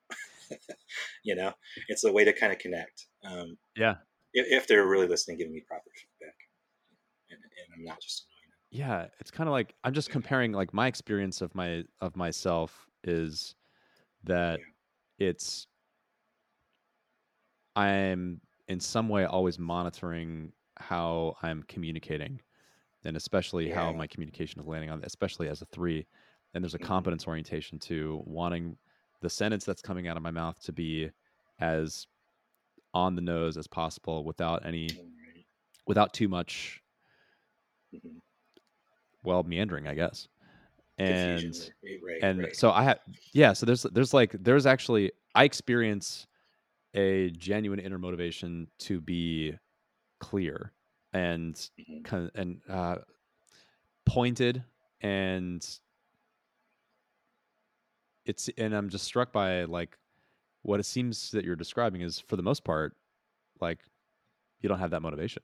you know, it's a way to kind of connect. Um, yeah. If, if, they're really listening, giving me proper feedback, and, and I'm not just annoying them. Yeah, it's kind of like I'm just comparing like my experience of my of myself is that yeah. It's I'm in some way always monitoring how I'm communicating and especially yeah. how my communication is landing on especially as a three and there's a mm-hmm. competence orientation to wanting the sentence that's coming out of my mouth to be as on the nose as possible without any without too much mm-hmm. well meandering i guess and right, and right. so i have yeah so there's there's like there's actually i experience a genuine inner motivation to be clear and mm-hmm. kind of, and uh, pointed and it's and I'm just struck by like what it seems that you're describing is for the most part like you don't have that motivation.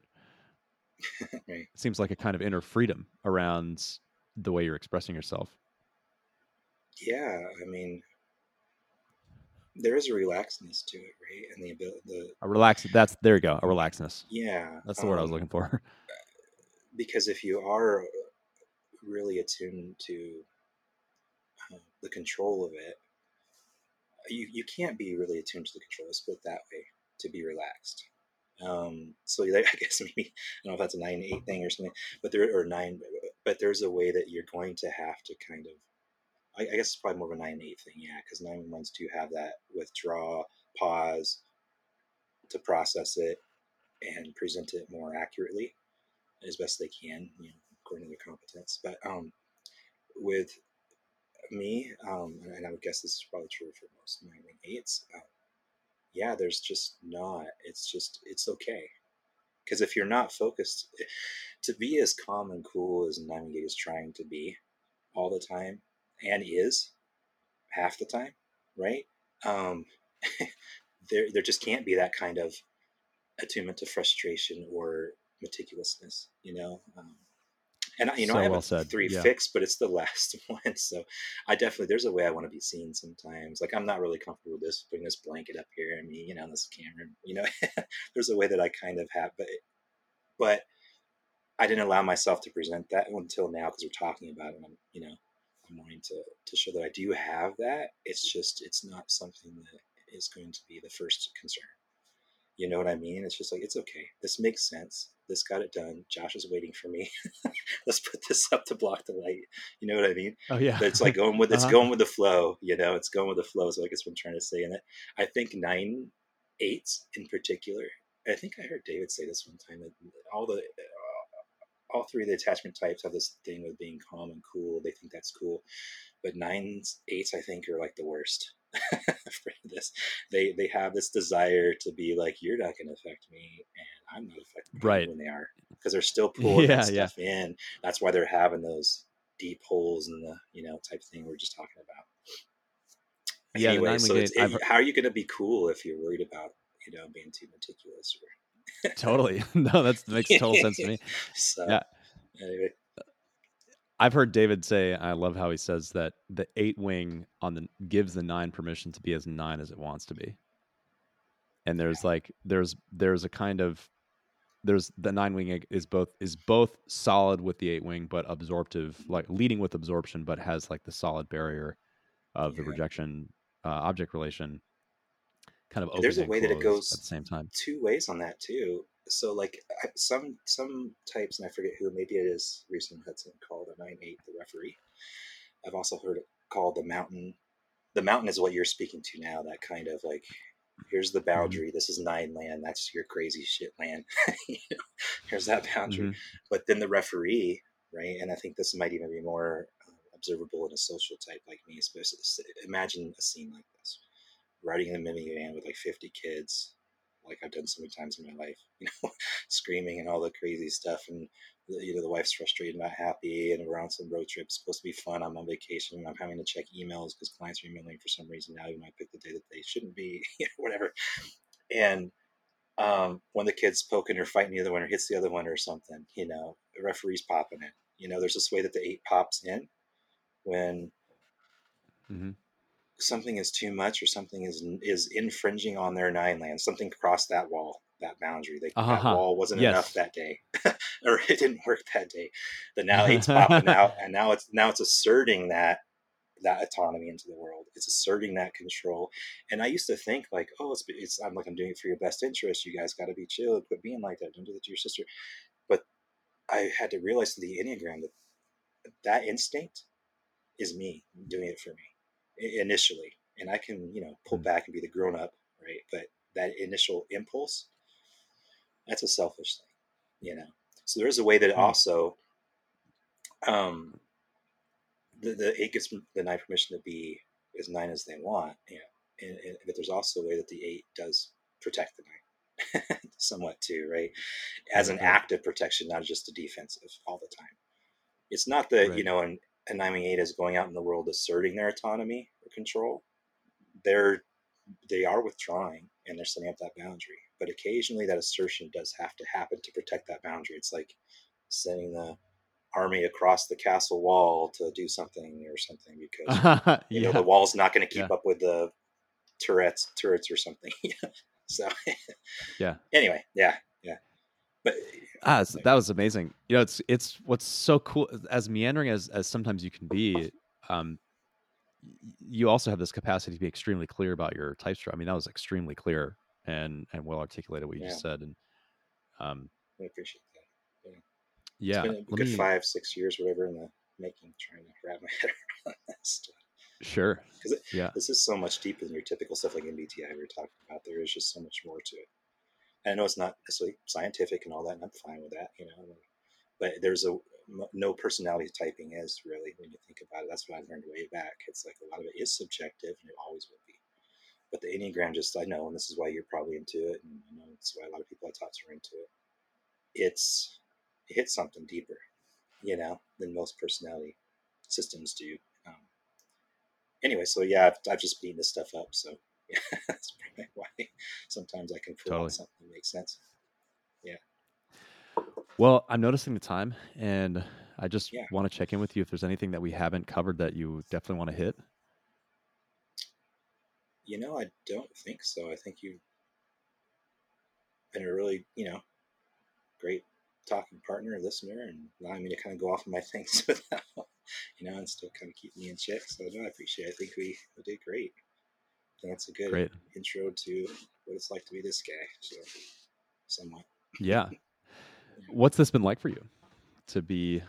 right. It seems like a kind of inner freedom around the way you're expressing yourself. Yeah, I mean, there is a relaxedness to it, right? And the ability, the a relax. That's there you go, a relaxedness. Yeah, that's the um, word I was um, looking for. because if you are really attuned to uh, the control of it, you you can't be really attuned to the control. Let's put it that way to be relaxed. Um, so I guess maybe I don't know if that's a nine eight thing or something, but there or nine, but there's a way that you're going to have to kind of I, I guess it's probably more of a nine eight thing, yeah, because nine ones do have that withdraw, pause to process it and present it more accurately as best they can, you know, according to their competence. But um, with me, um, and I would guess this is probably true for most nine eights. Um, yeah, there's just not. It's just it's okay because if you're not focused, to be as calm and cool as wing is trying to be all the time, and is half the time, right? Um, there, there just can't be that kind of attunement to frustration or meticulousness, you know. Um, and you know, so I have well a three yeah. fix, but it's the last one. So I definitely there's a way I want to be seen sometimes. Like I'm not really comfortable with this putting this blanket up here and me, you know, this camera. You know, there's a way that I kind of have, but but I didn't allow myself to present that until now because we're talking about it. And I'm, you know, I'm wanting to to show that I do have that. It's just it's not something that is going to be the first concern. You know what I mean? It's just like it's okay. This makes sense. This got it done. Josh is waiting for me. Let's put this up to block the light. You know what I mean? Oh yeah. But it's like going with it's uh-huh. going with the flow. You know, it's going with the flow. So I guess what I'm trying to say. And I think nine eights in particular. I think I heard David say this one time that all the all three of the attachment types have this thing with being calm and cool. They think that's cool, but nines, eights, I think, are like the worst for this. They they have this desire to be like, you're not going to affect me, and I'm not affected right. when they are because they're still pulling yeah, stuff yeah. in. That's why they're having those deep holes in the you know type thing we are just talking about. Yeah, anyway, so it, how are you going to be cool if you're worried about you know being too meticulous or totally. No, that makes total sense to me. so, yeah. Anyway. I've heard David say, I love how he says that the eight wing on the gives the nine permission to be as nine as it wants to be. And there's like there's there's a kind of there's the nine wing is both is both solid with the eight wing, but absorptive, like leading with absorption, but has like the solid barrier of yeah. the rejection uh, object relation kind of there's a way that it goes at the same time two ways on that too so like some some types and i forget who maybe it is Russ Hudson called a 9-8 the referee i've also heard it called the mountain the mountain is what you're speaking to now that kind of like here's the mm-hmm. boundary mm-hmm. this is nine land that's your crazy shit land you know, here's that boundary mm-hmm. but then the referee right and i think this might even be more uh, observable in a social type like me especially imagine a scene like this riding in a minivan with like 50 kids like I've done so many times in my life, you know, screaming and all the crazy stuff. And you know the wife's frustrated, not happy, and we're on some road trip. It's supposed to be fun. I'm on vacation. I'm having to check emails because clients are emailing for some reason now. Even I picked the day that they shouldn't be, you know, whatever. And um, when the kid's poking or fighting the other one or hits the other one or something, you know, the referee's popping it. You know, there's this way that the eight pops in when mm-hmm. Something is too much or something is is infringing on their nine land. Something crossed that wall, that boundary. They, uh-huh. That wall wasn't yes. enough that day, or it didn't work that day. But now eight's popping out, and now it's now it's asserting that that autonomy into the world. It's asserting that control. And I used to think like, oh, it's, it's I'm like I'm doing it for your best interest. You guys got to be chill. Quit being like that. Don't do that to your sister. But I had to realize the enneagram that that instinct is me doing it for me initially, and I can you know pull hmm. back and be the grown up, right? But that initial impulse, that's a selfish thing, you know. So there is a way that hmm. also um, the, the eight gives the nine permission to be as nine as they want, you know, and, and, but there's also a way that the eight does protect the nine somewhat too, right? As an act of protection, not just a defensive all the time. It's not that, right. you know, an, a nine eight is going out in the world asserting their autonomy or control. They're, they are withdrawing and they're setting up that boundary. But occasionally that assertion does have to happen to protect that boundary. It's like sending the army across the castle wall to do something or something because you know the wall's not going to keep yeah. up with the turrets turrets or something so yeah anyway yeah yeah ah that was amazing you know it's it's what's so cool as meandering as as sometimes you can be um you also have this capacity to be extremely clear about your type structure i mean that was extremely clear and and well articulated what you yeah. just said and um i appreciate that. yeah, it's been a good me... five, six years, whatever, in the making, trying to wrap my head around that stuff. Sure. Because yeah, this is so much deeper than your typical stuff like MBTI we were talking about. There is just so much more to it. I know it's not necessarily scientific and all that, and I'm fine with that, you know. But there's a no personality typing is really when you think about it. That's what I learned way back. It's like a lot of it is subjective, and it always will be. But the Enneagram, just I know, and this is why you're probably into it, and I know it's why a lot of people I talk to are into it. It's hit something deeper, you know, than most personality systems do. Um, anyway, so yeah, I've, I've just beaten this stuff up. So that's probably why sometimes I can pull totally. something that makes sense. Yeah. Well, I'm noticing the time, and I just yeah. want to check in with you if there's anything that we haven't covered that you definitely want to hit. You know, I don't think so. I think you've been a really, you know, great talking partner, listener, and allowing me to kind of go off of my things without, you know, and still kind of keep me in check. So no, I appreciate. It. I think we, we did great. That's a good great. intro to what it's like to be this guy. So somewhat. Yeah. What's this been like for you to be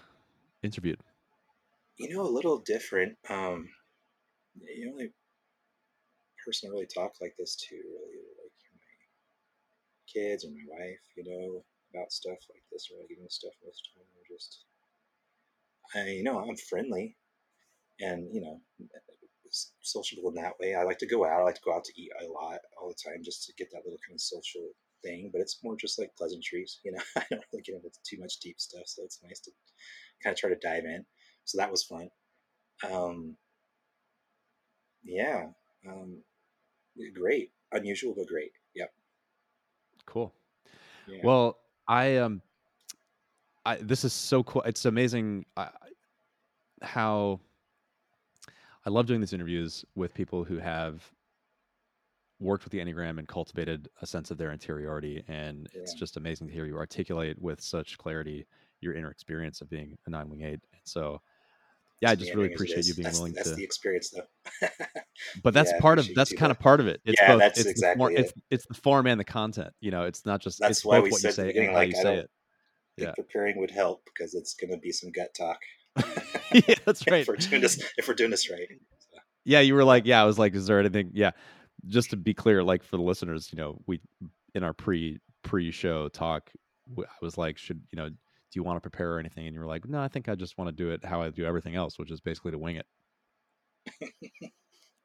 interviewed? You know, a little different. Um, the only person I really talk like this to really like my kids or my wife, you know, about stuff like this or getting stuff most of the time. Or just, I, you know, I'm friendly and, you know, sociable in that way. I like to go out. I like to go out to eat a lot all the time just to get that little kind of social thing. But it's more just like pleasantries, you know. I don't really get into too much deep stuff, so it's nice to kind of try to dive in. So that was fun. Um, yeah, um, great, unusual but great. Yep. Cool. Yeah. Well, I um, I this is so cool. It's amazing uh, how I love doing these interviews with people who have worked with the enneagram and cultivated a sense of their interiority, and yeah. it's just amazing to hear you articulate with such clarity your inner experience of being a nine wing eight. And so, yeah, I just really appreciate you being that's, willing that's to. That's the experience, though. but that's yeah, part of that's kind of part of it. It's yeah, both, that's it's exactly form, it. It's, it's, the form and the content. You know, it's not just that's it's why both we what said you say and how like, you say it. Yeah, preparing would help because it's going to be some gut talk. yeah, that's right. if we're doing this, if we're doing this right. So. Yeah, you were like, yeah, I was like, is there anything? Yeah, just to be clear, like for the listeners, you know, we in our pre pre show talk, I was like, should you know, do you want to prepare or anything? And you were like, no, I think I just want to do it how I do everything else, which is basically to wing it.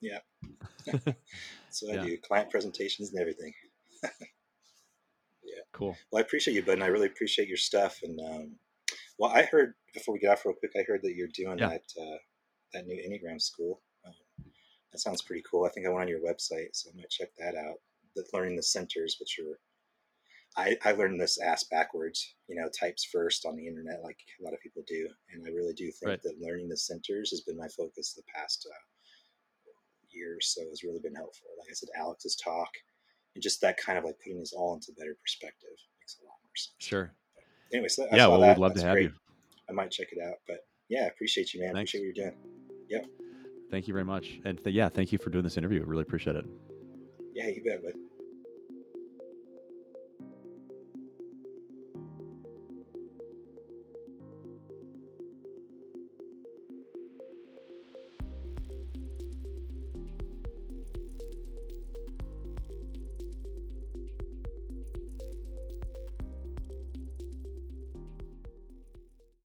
yeah. so I yeah. do client presentations and everything. Yeah, cool. Well, I appreciate you, bud, and I really appreciate your stuff. And um, Well, I heard before we get off real quick, I heard that you're doing Yeah. that uh, that new Enneagram school. Um, that sounds pretty cool. I think I went on your website, so I might check that out. The learning the centers, which are I, I learned this ass backwards, you know, types first on the internet, like a lot of people do, and I really do think Right. that learning the centers has been my focus the past uh, year, or so has really been helpful. Like I said, Alex's talk, and just that kind of like putting this all into better perspective makes a lot more sense. Sure. Anyway, so Yeah. Well, that. we'd love That's to have great. you. I might check it out, but yeah, appreciate you, man. Thanks. Appreciate what you're doing. Yep. Thank you very much. And th- yeah, thank you for doing this interview. Really appreciate it. Yeah, you bet, bud.